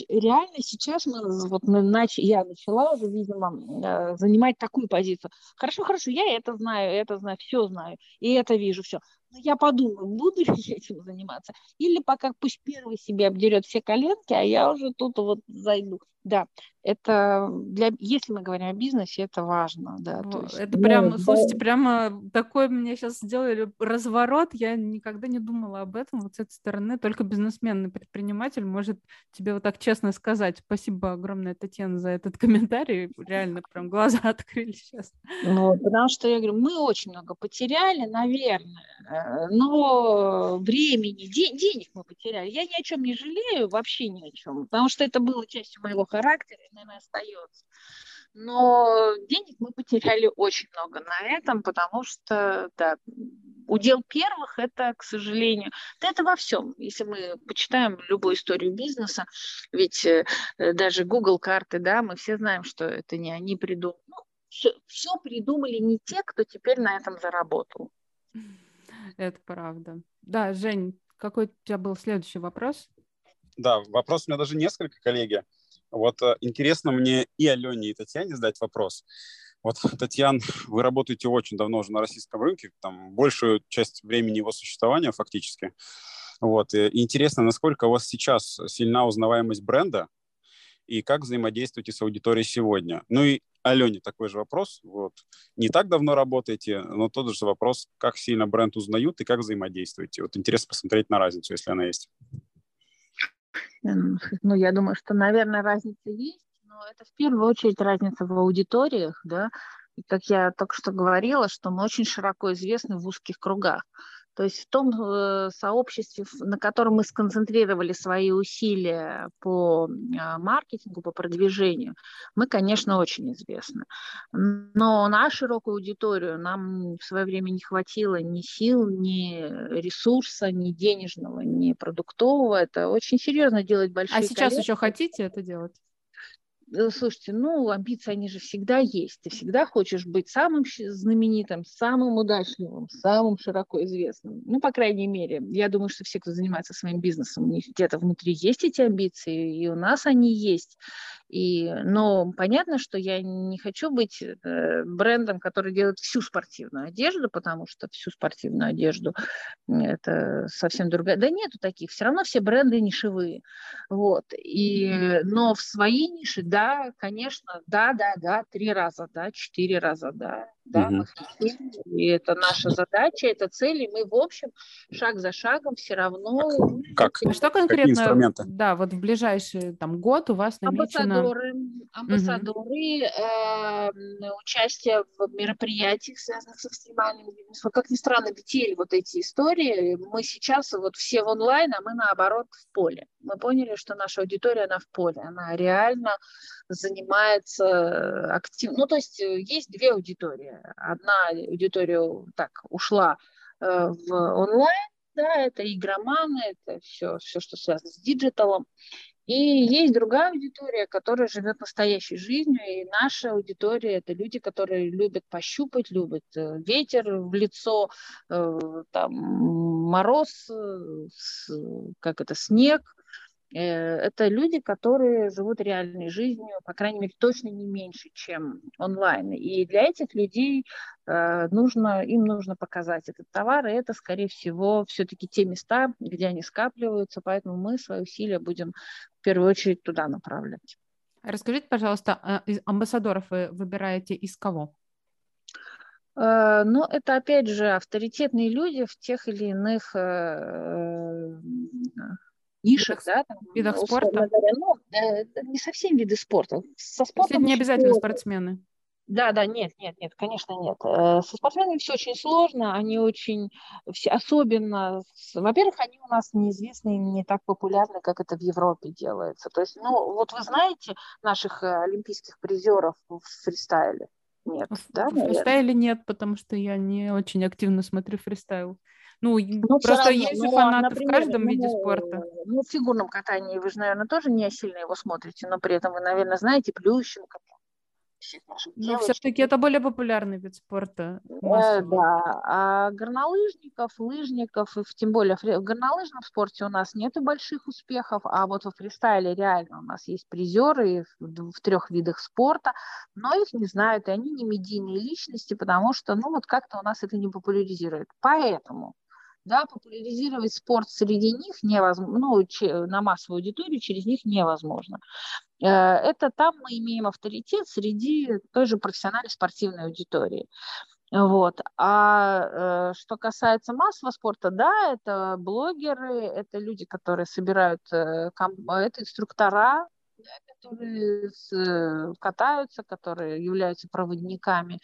реально сейчас мы, вот нач... я начала уже, видимо, э, занимать такую позицию. Хорошо, хорошо, я это знаю, это знаю, все знаю, и это вижу, все. Но я подумаю, буду ли я этим заниматься, или пока пусть первый себе обдерет все коленки, а я уже тут вот зайду. Да, это для, если мы говорим о бизнесе, это важно, да. То есть, это прям, ну, слушайте, да. прямо такой мне сейчас сделали разворот. Я никогда не думала об этом вот с этой стороны. Только бизнесмен и предприниматель может тебе вот так честно сказать. Спасибо огромное, Татьяна, за этот комментарий. Реально прям глаза открыли сейчас. Ну, потому что я говорю, мы очень много потеряли, наверное, но времени, де- денег мы потеряли. Я ни о чем не жалею, вообще ни о чем, потому что это было частью моего характера и, наверное, остается. Но денег мы потеряли очень много на этом, потому что, да, удел первых это, к сожалению, да это во всем. Если мы почитаем любую историю бизнеса, ведь э, даже Google карты, да, мы все знаем, что это не они придумали. Ну, все, все придумали не те, кто теперь на этом заработал. Это правда. Да, Жень, какой у тебя был следующий вопрос? Да, вопрос у меня даже несколько, коллеги. Вот э, интересно мне и Алене, и Татьяне задать вопрос. Вот, Татьяна, вы работаете очень давно уже на российском рынке, там большую часть времени его существования фактически. Вот, и интересно, насколько у вас сейчас сильна узнаваемость бренда и как взаимодействуете с аудиторией сегодня. Ну и Алене такой же вопрос. Вот. Не так давно работаете, но тот же вопрос, как сильно бренд узнают и как взаимодействуете. Вот интересно посмотреть на разницу, если она есть. Ну, я думаю, что, наверное, разница есть, но это в первую очередь разница в аудиториях, да, и как я только что говорила, что мы очень широко известны в узких кругах. То есть в том э, сообществе, на котором мы сконцентрировали свои усилия по э, маркетингу, по продвижению, мы, конечно, очень известны. Но на широкую аудиторию нам в свое время не хватило ни сил, ни ресурса, ни денежного, ни продуктового. Это очень серьезно делать большие А сейчас коллекции. еще хотите это делать? Э, слушайте, ну, амбиции, они же всегда есть. Ты всегда хочешь быть самым знаменитым, самым удачливым, самым широко известным. Ну, по крайней мере, я думаю, что все, кто занимается своим бизнесом, где-то внутри есть эти амбиции, и у нас они есть. И, но понятно, что я не хочу быть э, брендом, который делает всю спортивную одежду, потому что всю спортивную одежду это совсем другая. Да нету таких. Все равно все бренды нишевые. Вот. И, но в своей нише, да, конечно, да, да, да, три раза, да, четыре раза, да, да, угу. мы хотим, и это наша задача, это цель, и мы, в общем, шаг за шагом все равно... Как? А что конкретно, да, вот в ближайший там, год у вас намечено... Амбассадоры, амбассадоры угу. э, участие в мероприятиях, связанных с экстремальным бизнесом. Как ни странно, детей вот эти истории, мы сейчас вот все в онлайн, а мы наоборот в поле. Мы поняли, что наша аудитория, она в поле, она реально занимается активно. Ну, то есть э, есть две аудитории Одна аудитория так ушла э, в онлайн, да, это игроманы, это все, все, что связано с digital ом. И есть другая аудитория, которая живет настоящей жизнью, и наша аудитория – это люди, которые любят пощупать, любят э, ветер в лицо, э, там, мороз, как это, снег, Э, это люди, которые живут реальной жизнью, по крайней мере, точно не меньше, чем онлайн. И для этих людей э, нужно, им нужно показать этот товар, и это, скорее всего, все-таки те места, где они скапливаются, поэтому мы свои усилия будем в первую очередь туда направлять. Расскажите, пожалуйста, а, амбассадоров вы выбираете из кого? Э, ну, это, опять же, авторитетные люди в тех или иных нишах, да, там, видах спорта. Говоря, ну, э, не совсем виды спорта. Со спортом это не обязательно все... спортсмены. Да, да, нет, нет, нет, конечно, нет. Э, со спортсменами все очень сложно, они очень, все, особенно, во-первых, они у нас неизвестны и не так популярны, как это в Европе делается. То есть, ну, вот вы знаете наших э, олимпийских призеров в фристайле? Нет, в, да, в фристайле нет, потому что я не очень активно смотрю фристайл. Ну, ну просто равно, есть же ну, фанаты например, в каждом ну, виде спорта. Ну, в фигурном катании вы же, наверное, тоже не сильно его смотрите, но при этом вы, наверное, знаете Плющенко. Но все-таки это более популярный вид спорта. Э, да, а горнолыжников, лыжников, и тем более в горнолыжном спорте у нас нету больших успехов, а вот во фристайле реально у нас есть призеры в, в трех видах спорта, но их не знают, и они не медийные личности, потому что, ну, вот как-то у нас это не популяризирует. Поэтому да, популяризировать спорт среди них невозможно, ну, на массовую аудиторию через них невозможно. Э, это там мы имеем авторитет среди той же профессиональной спортивной аудитории. Вот. А э, что касается массового спорта, да, это блогеры, это люди, которые собирают, э, это инструктора, которые э, катаются, которые являются проводниками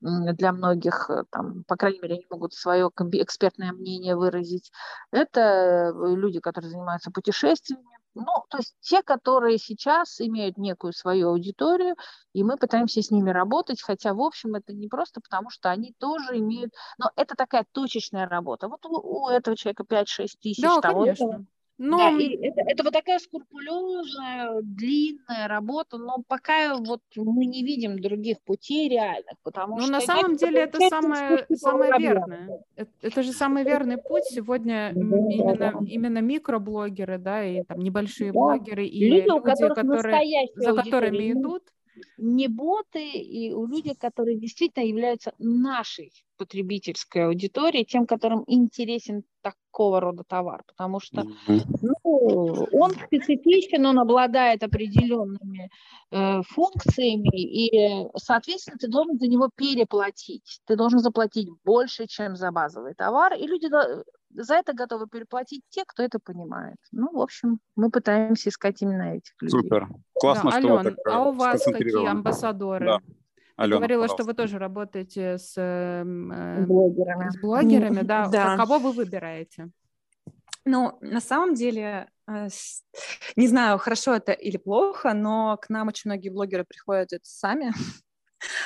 для многих, э, там, по крайней мере, они могут свое экспертное мнение выразить. Это э, люди, которые занимаются путешествиями, ну, то есть те, которые сейчас имеют некую свою аудиторию, и мы пытаемся с ними работать, хотя, в общем, это не просто потому, что они тоже имеют, но это такая точечная работа. Вот у, у этого человека 5-6 тысяч, да, того, конечно. Но... Да, и это, это вот такая скрупулезная, длинная работа, но пока вот мы не видим других путей реальных, потому ну, что... на самом деле это самое, самое верное. Это, это же самый верный путь сегодня да, именно, да. именно микроблогеры, да, и там небольшие да. блогеры, и люди, люди которые, за которыми идут не боты и у людей, которые действительно являются нашей потребительской аудиторией, тем, которым интересен такого рода товар, потому что ну, он специфичен, он обладает определенными э, функциями, и, соответственно, ты должен за него переплатить. Ты должен заплатить больше, чем за базовый товар, и люди за это готовы переплатить те, кто это понимает. Ну, в общем, мы пытаемся искать именно этих людей. Супер. Классно, да, что Ален, так, а у вас какие амбассадоры? Да. Алена, говорила, пожалуйста. что вы тоже работаете с, эм, э, блогерами. с блогерами, да. Да. Кого вы выбираете? Ну, на самом деле, э, не знаю, хорошо это или плохо, но к нам очень многие блогеры приходят это сами.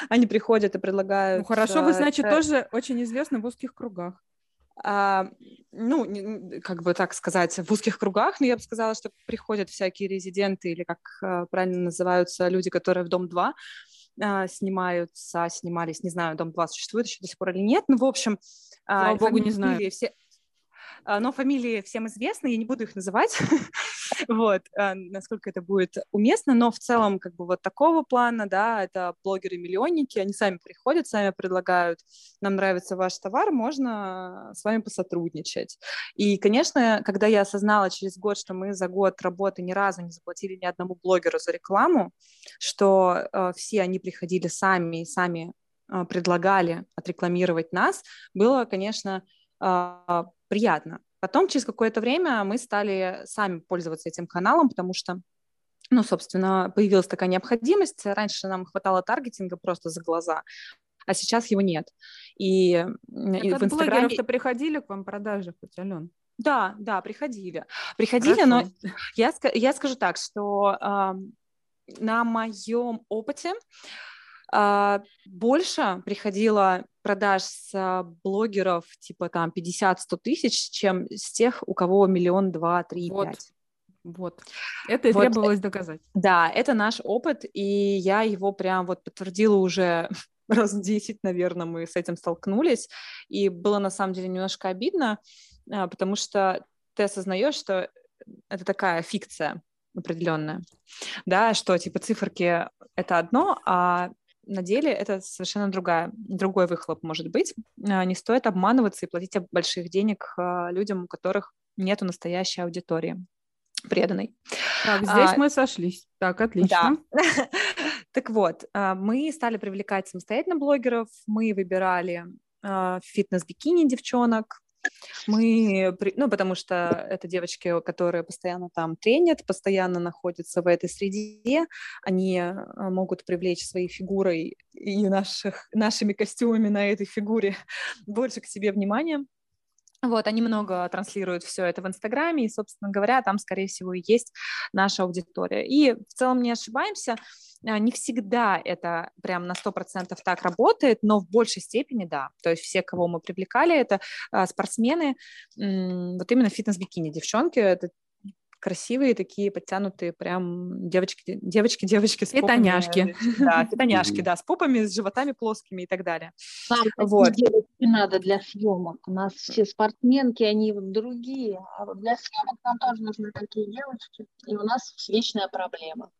Они приходят и предлагают... Ну, хорошо, вы, э, значит, э, тоже очень известны в узких кругах. А, ну, как бы так сказать, в узких кругах, но я бы сказала, что приходят всякие резиденты или, как э, правильно называются, люди, которые в Дом-2 а, снимаются, снимались, не знаю, Дом-2 существует еще до сих пор или нет, ну, в общем... а, Слава богу, не знаю. Все, а, но фамилии всем известны, я не буду их называть, вот, а, насколько это будет уместно, но в целом, как бы вот такого плана, да, это блогеры-миллионники, они сами приходят, сами предлагают, нам нравится ваш товар, можно с вами посотрудничать. И, конечно, когда я осознала через год, что мы за год работы ни разу не заплатили ни одному блогеру за рекламу, что э, все они приходили сами и сами э, предлагали отрекламировать нас, было, конечно, э, приятно. Потом, через какое-то время, мы стали сами пользоваться этим каналом, потому что ну, собственно, появилась такая необходимость. Раньше нам хватало таргетинга просто за глаза, а сейчас его нет. И, Так и от в Инстаграме... блогеров-то приходили к вам продажи хоть, Ален? Да, да, приходили. Приходили, но Хорошо. я, ска- я скажу так, что ам, на моем опыте больше приходило продаж с а, блогеров типа там 50-100 тысяч, чем с тех, у кого миллион, два, три, Вот. пять. Вот. Это и Вот, требовалось доказать. Да, это наш опыт, и я его прям вот подтвердила уже раз 10, наверное, мы с этим столкнулись, и было на самом деле немножко обидно, а, потому что ты осознаешь, что это такая фикция определенная, да, что типа циферки это одно, а на деле это совершенно другая, другой выхлоп может быть. А, Не стоит обманываться и платить больших денег а, людям, у которых нету настоящей аудитории преданной. Так, здесь А, мы сошлись. Так, отлично. Да. Так вот, а, мы стали привлекать самостоятельно блогеров, мы выбирали а, фитнес-бикини девчонок, мы, ну, потому что это девочки, которые постоянно там тренят, постоянно находятся в этой среде, они а, могут привлечь своей фигурой и наших, нашими костюмами на этой фигуре больше к себе внимания. Вот, они много транслируют все это в Инстаграме, и, собственно говоря, там, скорее всего, и есть наша аудитория. И в целом не ошибаемся, а, не всегда это прям на 100% так работает, но в большей степени да. То есть все, кого мы привлекали, это а, спортсмены, вот именно фитнес-бикини девчонки, это красивые такие подтянутые прям девочки, девочки, девочки с попами, Фитоняшки. Да, фитоняшки, да, с попами, с животами плоскими и так далее. Такие Вот. Девочки надо для съемок. У нас все спортсменки, они вот другие. А вот для съемок нам тоже нужны такие девочки. И у нас вечная проблема.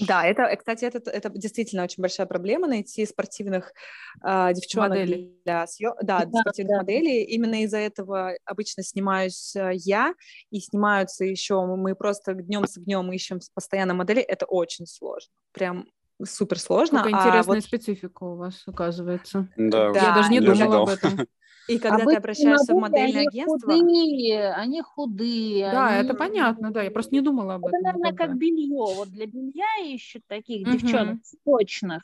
Да, это, э, кстати, это, это действительно очень большая проблема найти спортивных а, девчонок Моделей. для съем... да, Да, спортивных да. моделей. Именно из-за этого обычно снимаюсь а, я и снимаются еще мы просто днем с огнем ищем постоянно модели. Это очень сложно, прям супер сложно. Какая А интересная вот- специфика у вас, оказывается. Да, Да, Я даже не не думала об ожидал. этом. и когда ты Обычно обращаешься в модельное они агентство, Худые, они худые. Да, они- это понятно, да. Я просто не думала об Это, этом наверное, никогда. как белье. Вот для белья ищут таких Мгм. девчонок сочных.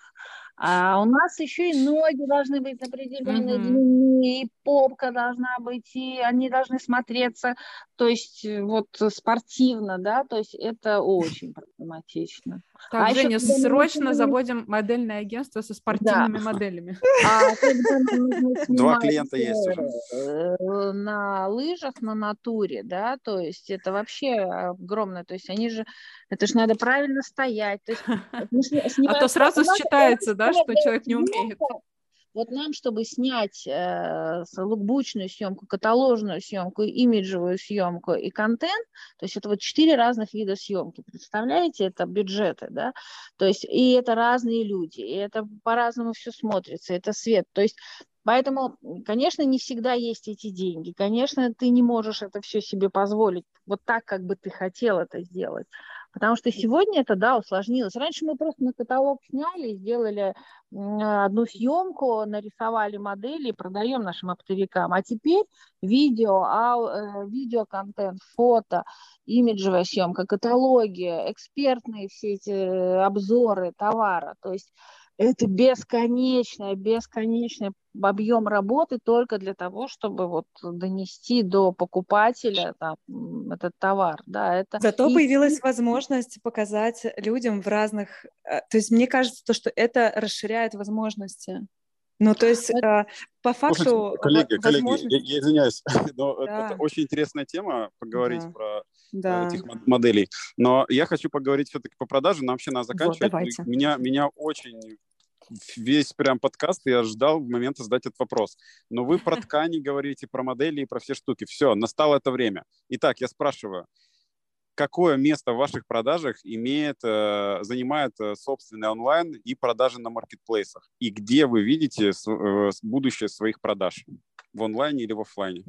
А у нас еще и ноги должны быть определенной Мгм. длины, и попка должна быть, и они должны смотреться, то есть э, вот э, спортивно, да, то есть это очень проблематично. Так, А Женя, мы срочно заводим модельное агентство со спортивными моделями. А Два клиента есть уже. э, на лыжах, на натуре, да, то есть это вообще огромное, то есть они же, это же надо правильно стоять, то есть А то сразу считается, да, что человек не умеет. Вот нам, чтобы снять э, лукбучную съемку, каталожную съемку, имиджевую съемку и контент, то есть это вот четыре разных вида съемки. Представляете, это бюджеты, да? То есть и это разные люди, и это по-разному все смотрится, это свет. То есть Поэтому, конечно, не всегда есть эти деньги. Конечно, ты не можешь это все себе позволить вот так, как бы ты хотел это сделать. Потому что сегодня это, да, усложнилось. Раньше мы просто на каталог сняли, сделали одну съемку, нарисовали модели и продаем нашим оптовикам. А теперь видео, ау- э, видеоконтент, фото, имиджевая съемка, каталоги, экспертные все эти э, обзоры товара. То есть Это бесконечный, бесконечный объем работы только для того, чтобы вот донести до покупателя там, этот товар. Да, это... Зато и... появилась возможность показать людям в разных... Э, то есть мне кажется, то, что это расширяет возможности. Ну, то есть, это... по факту... Слушайте, коллеги, возможность... коллеги, я, я извиняюсь, но да. это очень интересная тема, поговорить да. про да. этих моделей. Но я хочу поговорить все-таки по продаже, нам вообще надо заканчивать. Вот, меня, меня очень весь прям подкаст я ждал момента задать этот вопрос. Но вы про ткани говорите, про модели и про все штуки. Все, настало это время. Итак, я спрашиваю, какое место в ваших продажах имеет, э, занимает э, собственный онлайн и продажи на маркетплейсах? И где вы видите э, будущее своих продаж? В онлайне или в офлайне?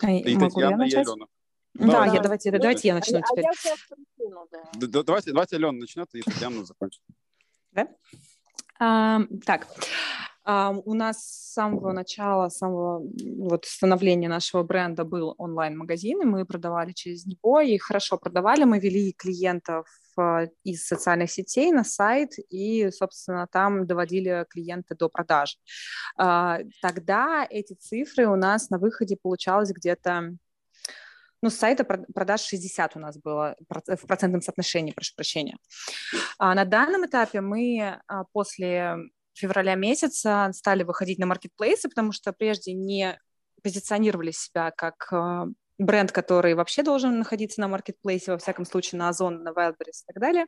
А, и Татьяна, и Алена. Да, да, я, давайте, давайте я начну а, теперь. А я давайте, давайте Алена начнет, и Татьяна закончит. Да? А, так, а, у нас с самого начала, с самого вот становления нашего бренда был онлайн-магазин, и мы продавали через него, и хорошо продавали, мы вели клиентов а, из социальных сетей на сайт и, собственно, там доводили клиента до продажи. А, тогда эти цифры у нас на выходе получалось где-то ну, с сайта продаж 60 у нас было в процентном соотношении, прошу прощения. А на данном этапе мы а, после февраля месяца стали выходить на маркетплейсы, потому что прежде не позиционировали себя как а, бренд, который вообще должен находиться на маркетплейсе, во всяком случае на Озон, на Wildberries и так далее.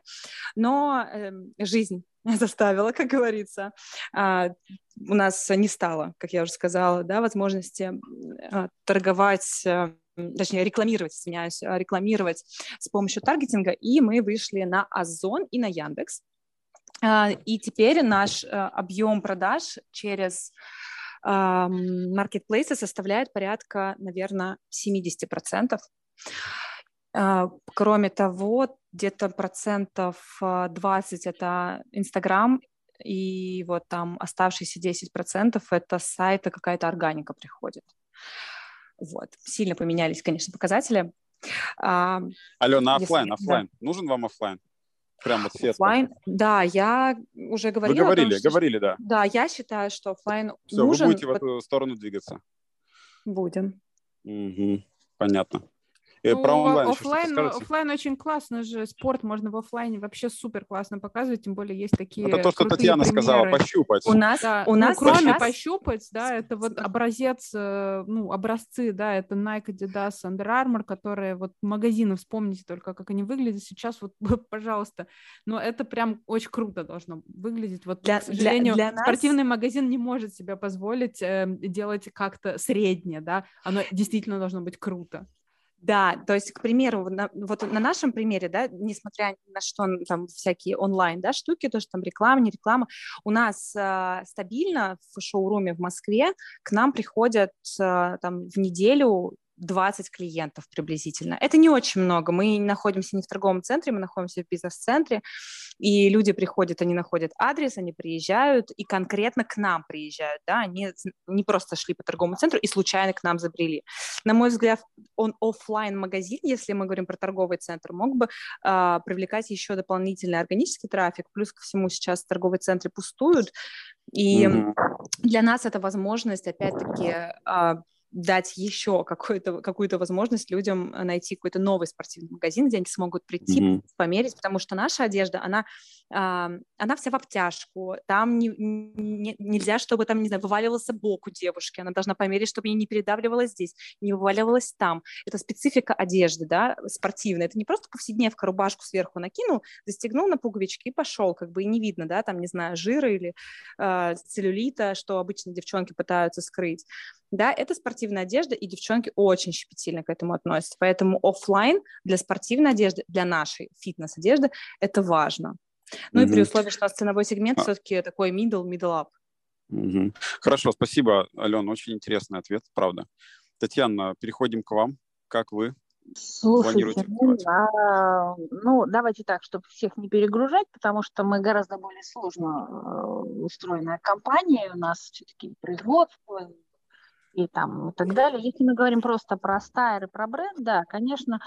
Но э, жизнь заставила, как говорится. А, у нас не стало, как я уже сказала, да, возможности а, торговать а, точнее, рекламировать, извиняюсь, а, рекламировать с помощью таргетинга, и мы вышли на Озон и на Яндекс. А, и теперь наш а, объем продаж через маркетплейсы составляет порядка, наверное, 70%. Кроме того, где-то процентов 20 это Инстаграм, и вот там оставшиеся 10 процентов это с сайта какая-то органика приходит. Вот. Сильно поменялись, конечно, показатели. А, Алена, офлайн, офлайн. Да. Нужен вам офлайн? Прям вот все. Офлайн, да, я уже говорила. Вы говорили, том, что, говорили, да. Да, я считаю, что офлайн Все, нужен. вы будете в эту сторону двигаться. Будем. Угу, понятно. Э, ну, про онлайн офлайн, офлайн очень классно же, спорт можно в офлайне вообще супер классно показывать, тем более есть такие Это то, что Татьяна примеры. сказала, пощупать. У нас, да, у ну, нас кроме сейчас... пощупать, да, это вот образец, э, ну, образцы, да, это Nike, Adidas, Under Armour, которые вот магазины, вспомните только, как они выглядят сейчас, вот, пожалуйста, но это прям очень круто должно выглядеть. Вот, для, к сожалению, для, для спортивный нас... магазин не может себе позволить э, делать как-то среднее, да, оно действительно должно быть круто. Да, то есть, к примеру, на, вот на нашем примере, да, несмотря на что там всякие онлайн, да, штуки, то, что там реклама, не реклама, у нас э, стабильно в шоуруме в Москве к нам приходят э, там в неделю 20 клиентов приблизительно. Это не очень много. Мы находимся не в торговом центре, мы находимся в бизнес-центре, и люди приходят, они находят адрес, они приезжают, и конкретно к нам приезжают, да, они не просто шли по торговому центру и случайно к нам забрели. На мой взгляд, он офлайн магазин если мы говорим про торговый центр, мог бы э, привлекать еще дополнительный органический трафик, плюс ко всему сейчас торговые центры пустуют, и mm-hmm. для нас это возможность, опять-таки, э, дать еще какую-то какую возможность людям э, найти какой-то новый спортивный магазин, где они смогут прийти, mm-hmm. померить, потому что наша одежда, она, она вся в обтяжку, там не, не, нельзя, чтобы там, не знаю, вываливался бок у девушки, она должна померить, чтобы ей не передавливалось здесь, не вываливалось там. Это специфика одежды, да, спортивная. Это не просто повседневка, рубашку сверху накинул, застегнул на пуговички и пошел, как бы и не видно, да, там, не знаю, жира или э, целлюлита, что обычно девчонки пытаются скрыть. Да, это спортивная одежда, и девчонки очень щепетильно к этому относятся. Поэтому офлайн для спортивной одежды, для нашей фитнес-одежды это важно. Ну mm-hmm. и при условии, что у нас ценовой сегмент а... все-таки такой middle, middle up. Mm-hmm. Хорошо, спасибо, Алена, очень интересный ответ, правда. Татьяна, переходим к вам. Как вы Слушайте, ну, а, ну, давайте так, чтобы всех не перегружать, потому что мы гораздо более сложно э, устроенная компания, у нас все-таки производство, и там и так далее. Если мы говорим просто про стайр и про бренд, да, конечно,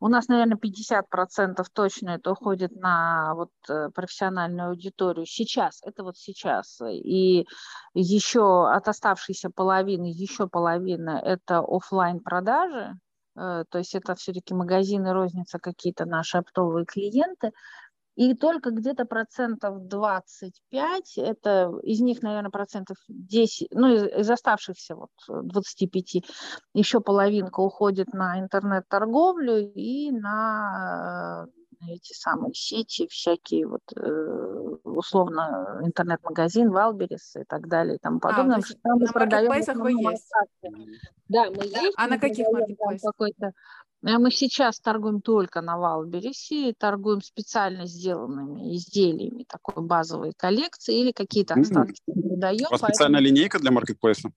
у нас, наверное, 50% точно это уходит на вот э, профессиональную аудиторию сейчас, это вот сейчас. И еще от оставшейся половины, еще половина это офлайн продажи, э, то есть это все-таки магазины, розница, какие-то наши оптовые клиенты. И только где-то процентов 25, это из них, наверное, процентов 10, ну, из, из оставшихся вот 25, еще половинка уходит на интернет-торговлю и на эти самые сети, всякие вот э, условно интернет-магазин, Валберис и так далее и тому а, подобное. А, там мы продаем вы есть? Да, мы есть. А на каких маркетплейсах? Какой-то Э, мы сейчас торгуем только на Валберисе, торгуем специально сделанными изделиями такой базовой коллекции или какие-то остатки mm-hmm. продаем. У вас специальная линейка для маркетплейса?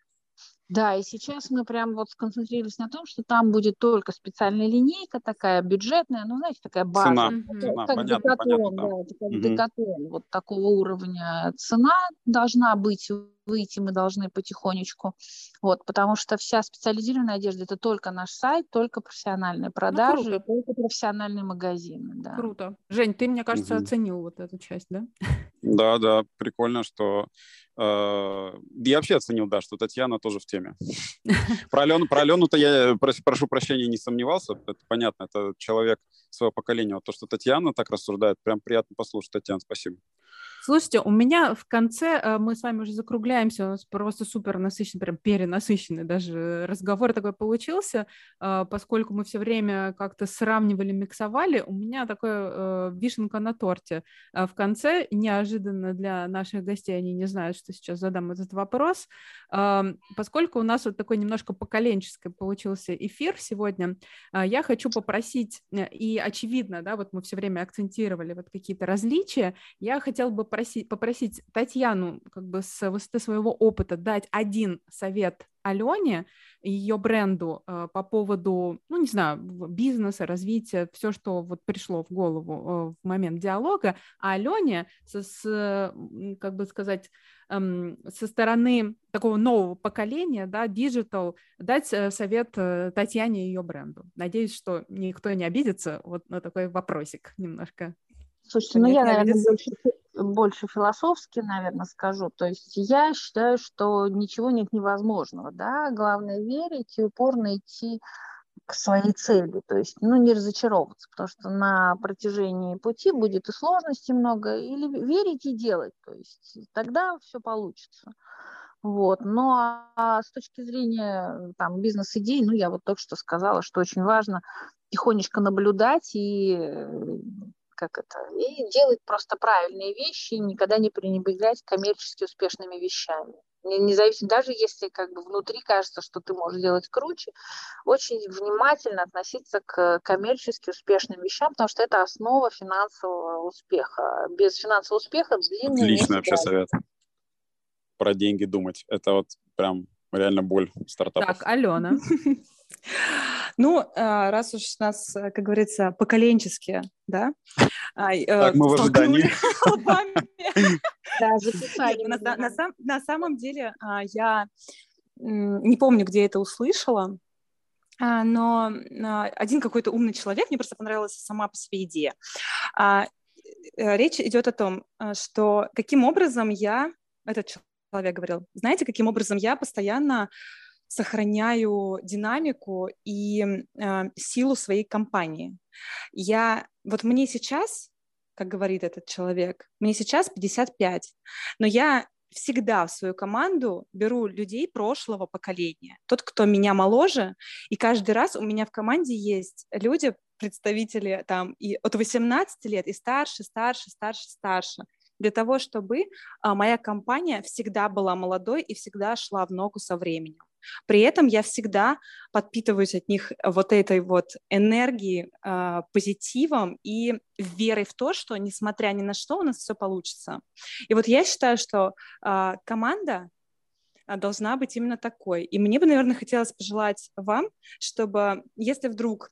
Да, и сейчас мы прям вот сконцентрировались на том, что там будет только специальная линейка такая бюджетная, ну, знаете, такая база. Цена, цена как понятно, декатлон, понятно, да, как угу. декатлон. Вот такого уровня цена должна быть, выйти мы должны потихонечку. Вот, потому что вся специализированная одежда – это только наш сайт, только профессиональные ну, продажи, ну, только профессиональные магазины. Да. Круто. Жень, ты, мне кажется, угу. оценил вот эту часть, да? Да, да, прикольно, что Э, я вообще оценил, да, что Татьяна тоже в теме. Про Алену, про Алену-то я, прошу прощения, не сомневался. Это понятно, это человек своего поколения. Вот то, что Татьяна так рассуждает, прям приятно послушать. Татьяна, спасибо. Слушайте, у меня в конце, э, мы с вами уже закругляемся, у нас просто супер насыщенный, прям перенасыщенный даже разговор такой получился, э, поскольку мы все время как-то сравнивали, миксовали, у меня такая э, вишенка на торте. В конце, неожиданно для наших гостей, они не знают, что сейчас задам этот вопрос, поскольку у нас вот такой немножко поколенческий получился эфир сегодня, я хочу попросить, и очевидно, да, вот мы все время акцентировали вот какие-то различия, я хотела бы попросить, попросить Татьяну как бы с высоты своего опыта дать один совет Алене, ее бренду э, по поводу, ну, не знаю, бизнеса, развития, все, что вот пришло в голову э, в момент диалога, а Алене, со, с, как бы сказать, эм, со стороны такого нового поколения, да, digital, дать э, совет Татьяне и ее бренду. Надеюсь, что никто не обидится вот на такой вопросик немножко. Слушайте, ну я, наверное, больше, больше философски, наверное, скажу. То есть я считаю, что ничего нет невозможного, да, главное верить и упорно идти к своей цели, то есть, ну, не разочаровываться, потому что на протяжении пути будет и сложностей много, или верить и делать, то есть тогда все получится. Вот. Но а с точки зрения там, бизнес-идей, ну, я вот только что сказала, что очень важно тихонечко наблюдать и как это, и делать просто правильные вещи, никогда не пренебрегать коммерчески успешными вещами. Независимо, даже если как бы внутри кажется, что ты можешь делать круче, очень внимательно относиться к коммерчески успешным вещам, потому что это основа финансового успеха. Без финансового успеха длинный Отличный вообще совет. Про деньги думать. Это вот прям реально боль стартапов. Так, Алена. Ну, а, раз уж нас, э, как говорится, поколенческие, да? А, э, так, мы в ожидании. На самом деле а, я не помню, где это услышала, но один какой-то умный человек, мне просто понравилась сама по себе идея. Э, речь идет о том, что каким образом я, этот человек говорил, знаете, каким образом я постоянно сохраняю динамику и э, силу своей компании. Я, вот мне сейчас, как говорит этот человек, мне сейчас 55, но я всегда в свою команду беру людей прошлого поколения, тот, кто меня моложе, и каждый раз у меня в команде есть люди, представители там и от 18 лет и старше, старше, старше, старше для того, чтобы а, моя компания всегда была молодой и всегда шла в ногу со временем. При этом я всегда подпитываюсь от них вот этой вот энергией, э, позитивом и верой в то, что несмотря ни на что у нас все получится. И вот я считаю, что э, команда должна быть именно такой. И мне бы, наверное, хотелось пожелать вам, чтобы если вдруг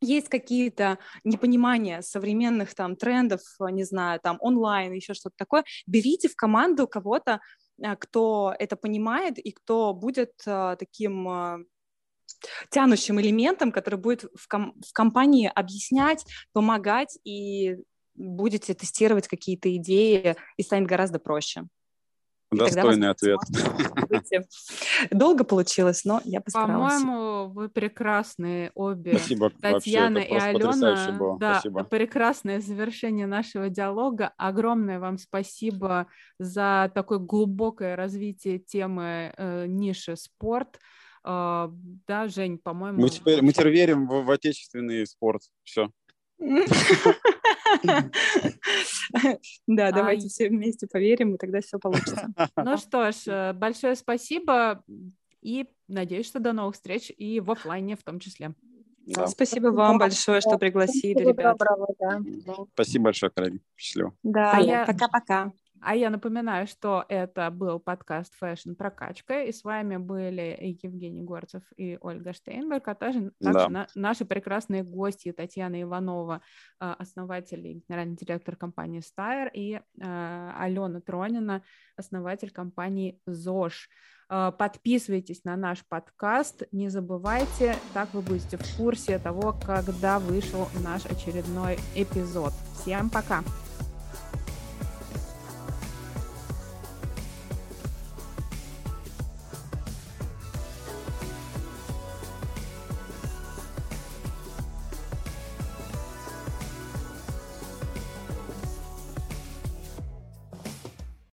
есть какие-то непонимания современных там трендов, не знаю, там онлайн, еще что-то такое, берите в команду кого-то, кто это понимает и кто будет таким тянущим элементом, который будет в, ком- в компании объяснять, помогать и будете тестировать какие-то идеи, и станет гораздо проще. Достойный ответ. Долго получилось, но я постаралась. По-моему, вы прекрасные обе. Спасибо. Татьяна и Алена. Было. Да, спасибо. прекрасное завершение нашего диалога. Огромное вам спасибо за такое глубокое развитие темы э, ниши спорт. Э, да, Жень, по-моему... Мы теперь, мы теперь верим в, в отечественный спорт. Все. Да, давайте все вместе поверим, и тогда все получится. Ну что ж, большое спасибо, и надеюсь, что до новых встреч и в офлайне в том числе. Спасибо вам большое, что пригласили, ребят. Спасибо большое, коллеги. Счастливо. Да, пока-пока. А я напоминаю, что это был подкаст Fashion Прокачка, и с вами были Евгений Горцев и Ольга Штейнберг, а также, также на, наши прекрасные гости Татьяна Иванова, а, основатель и генеральный директор компании Steyr, и э, Алена Тронина, основатель компании ЗОЖ. А, подписывайтесь на наш подкаст, не забывайте, так вы будете в курсе того, когда вышел наш очередной эпизод. Всем пока!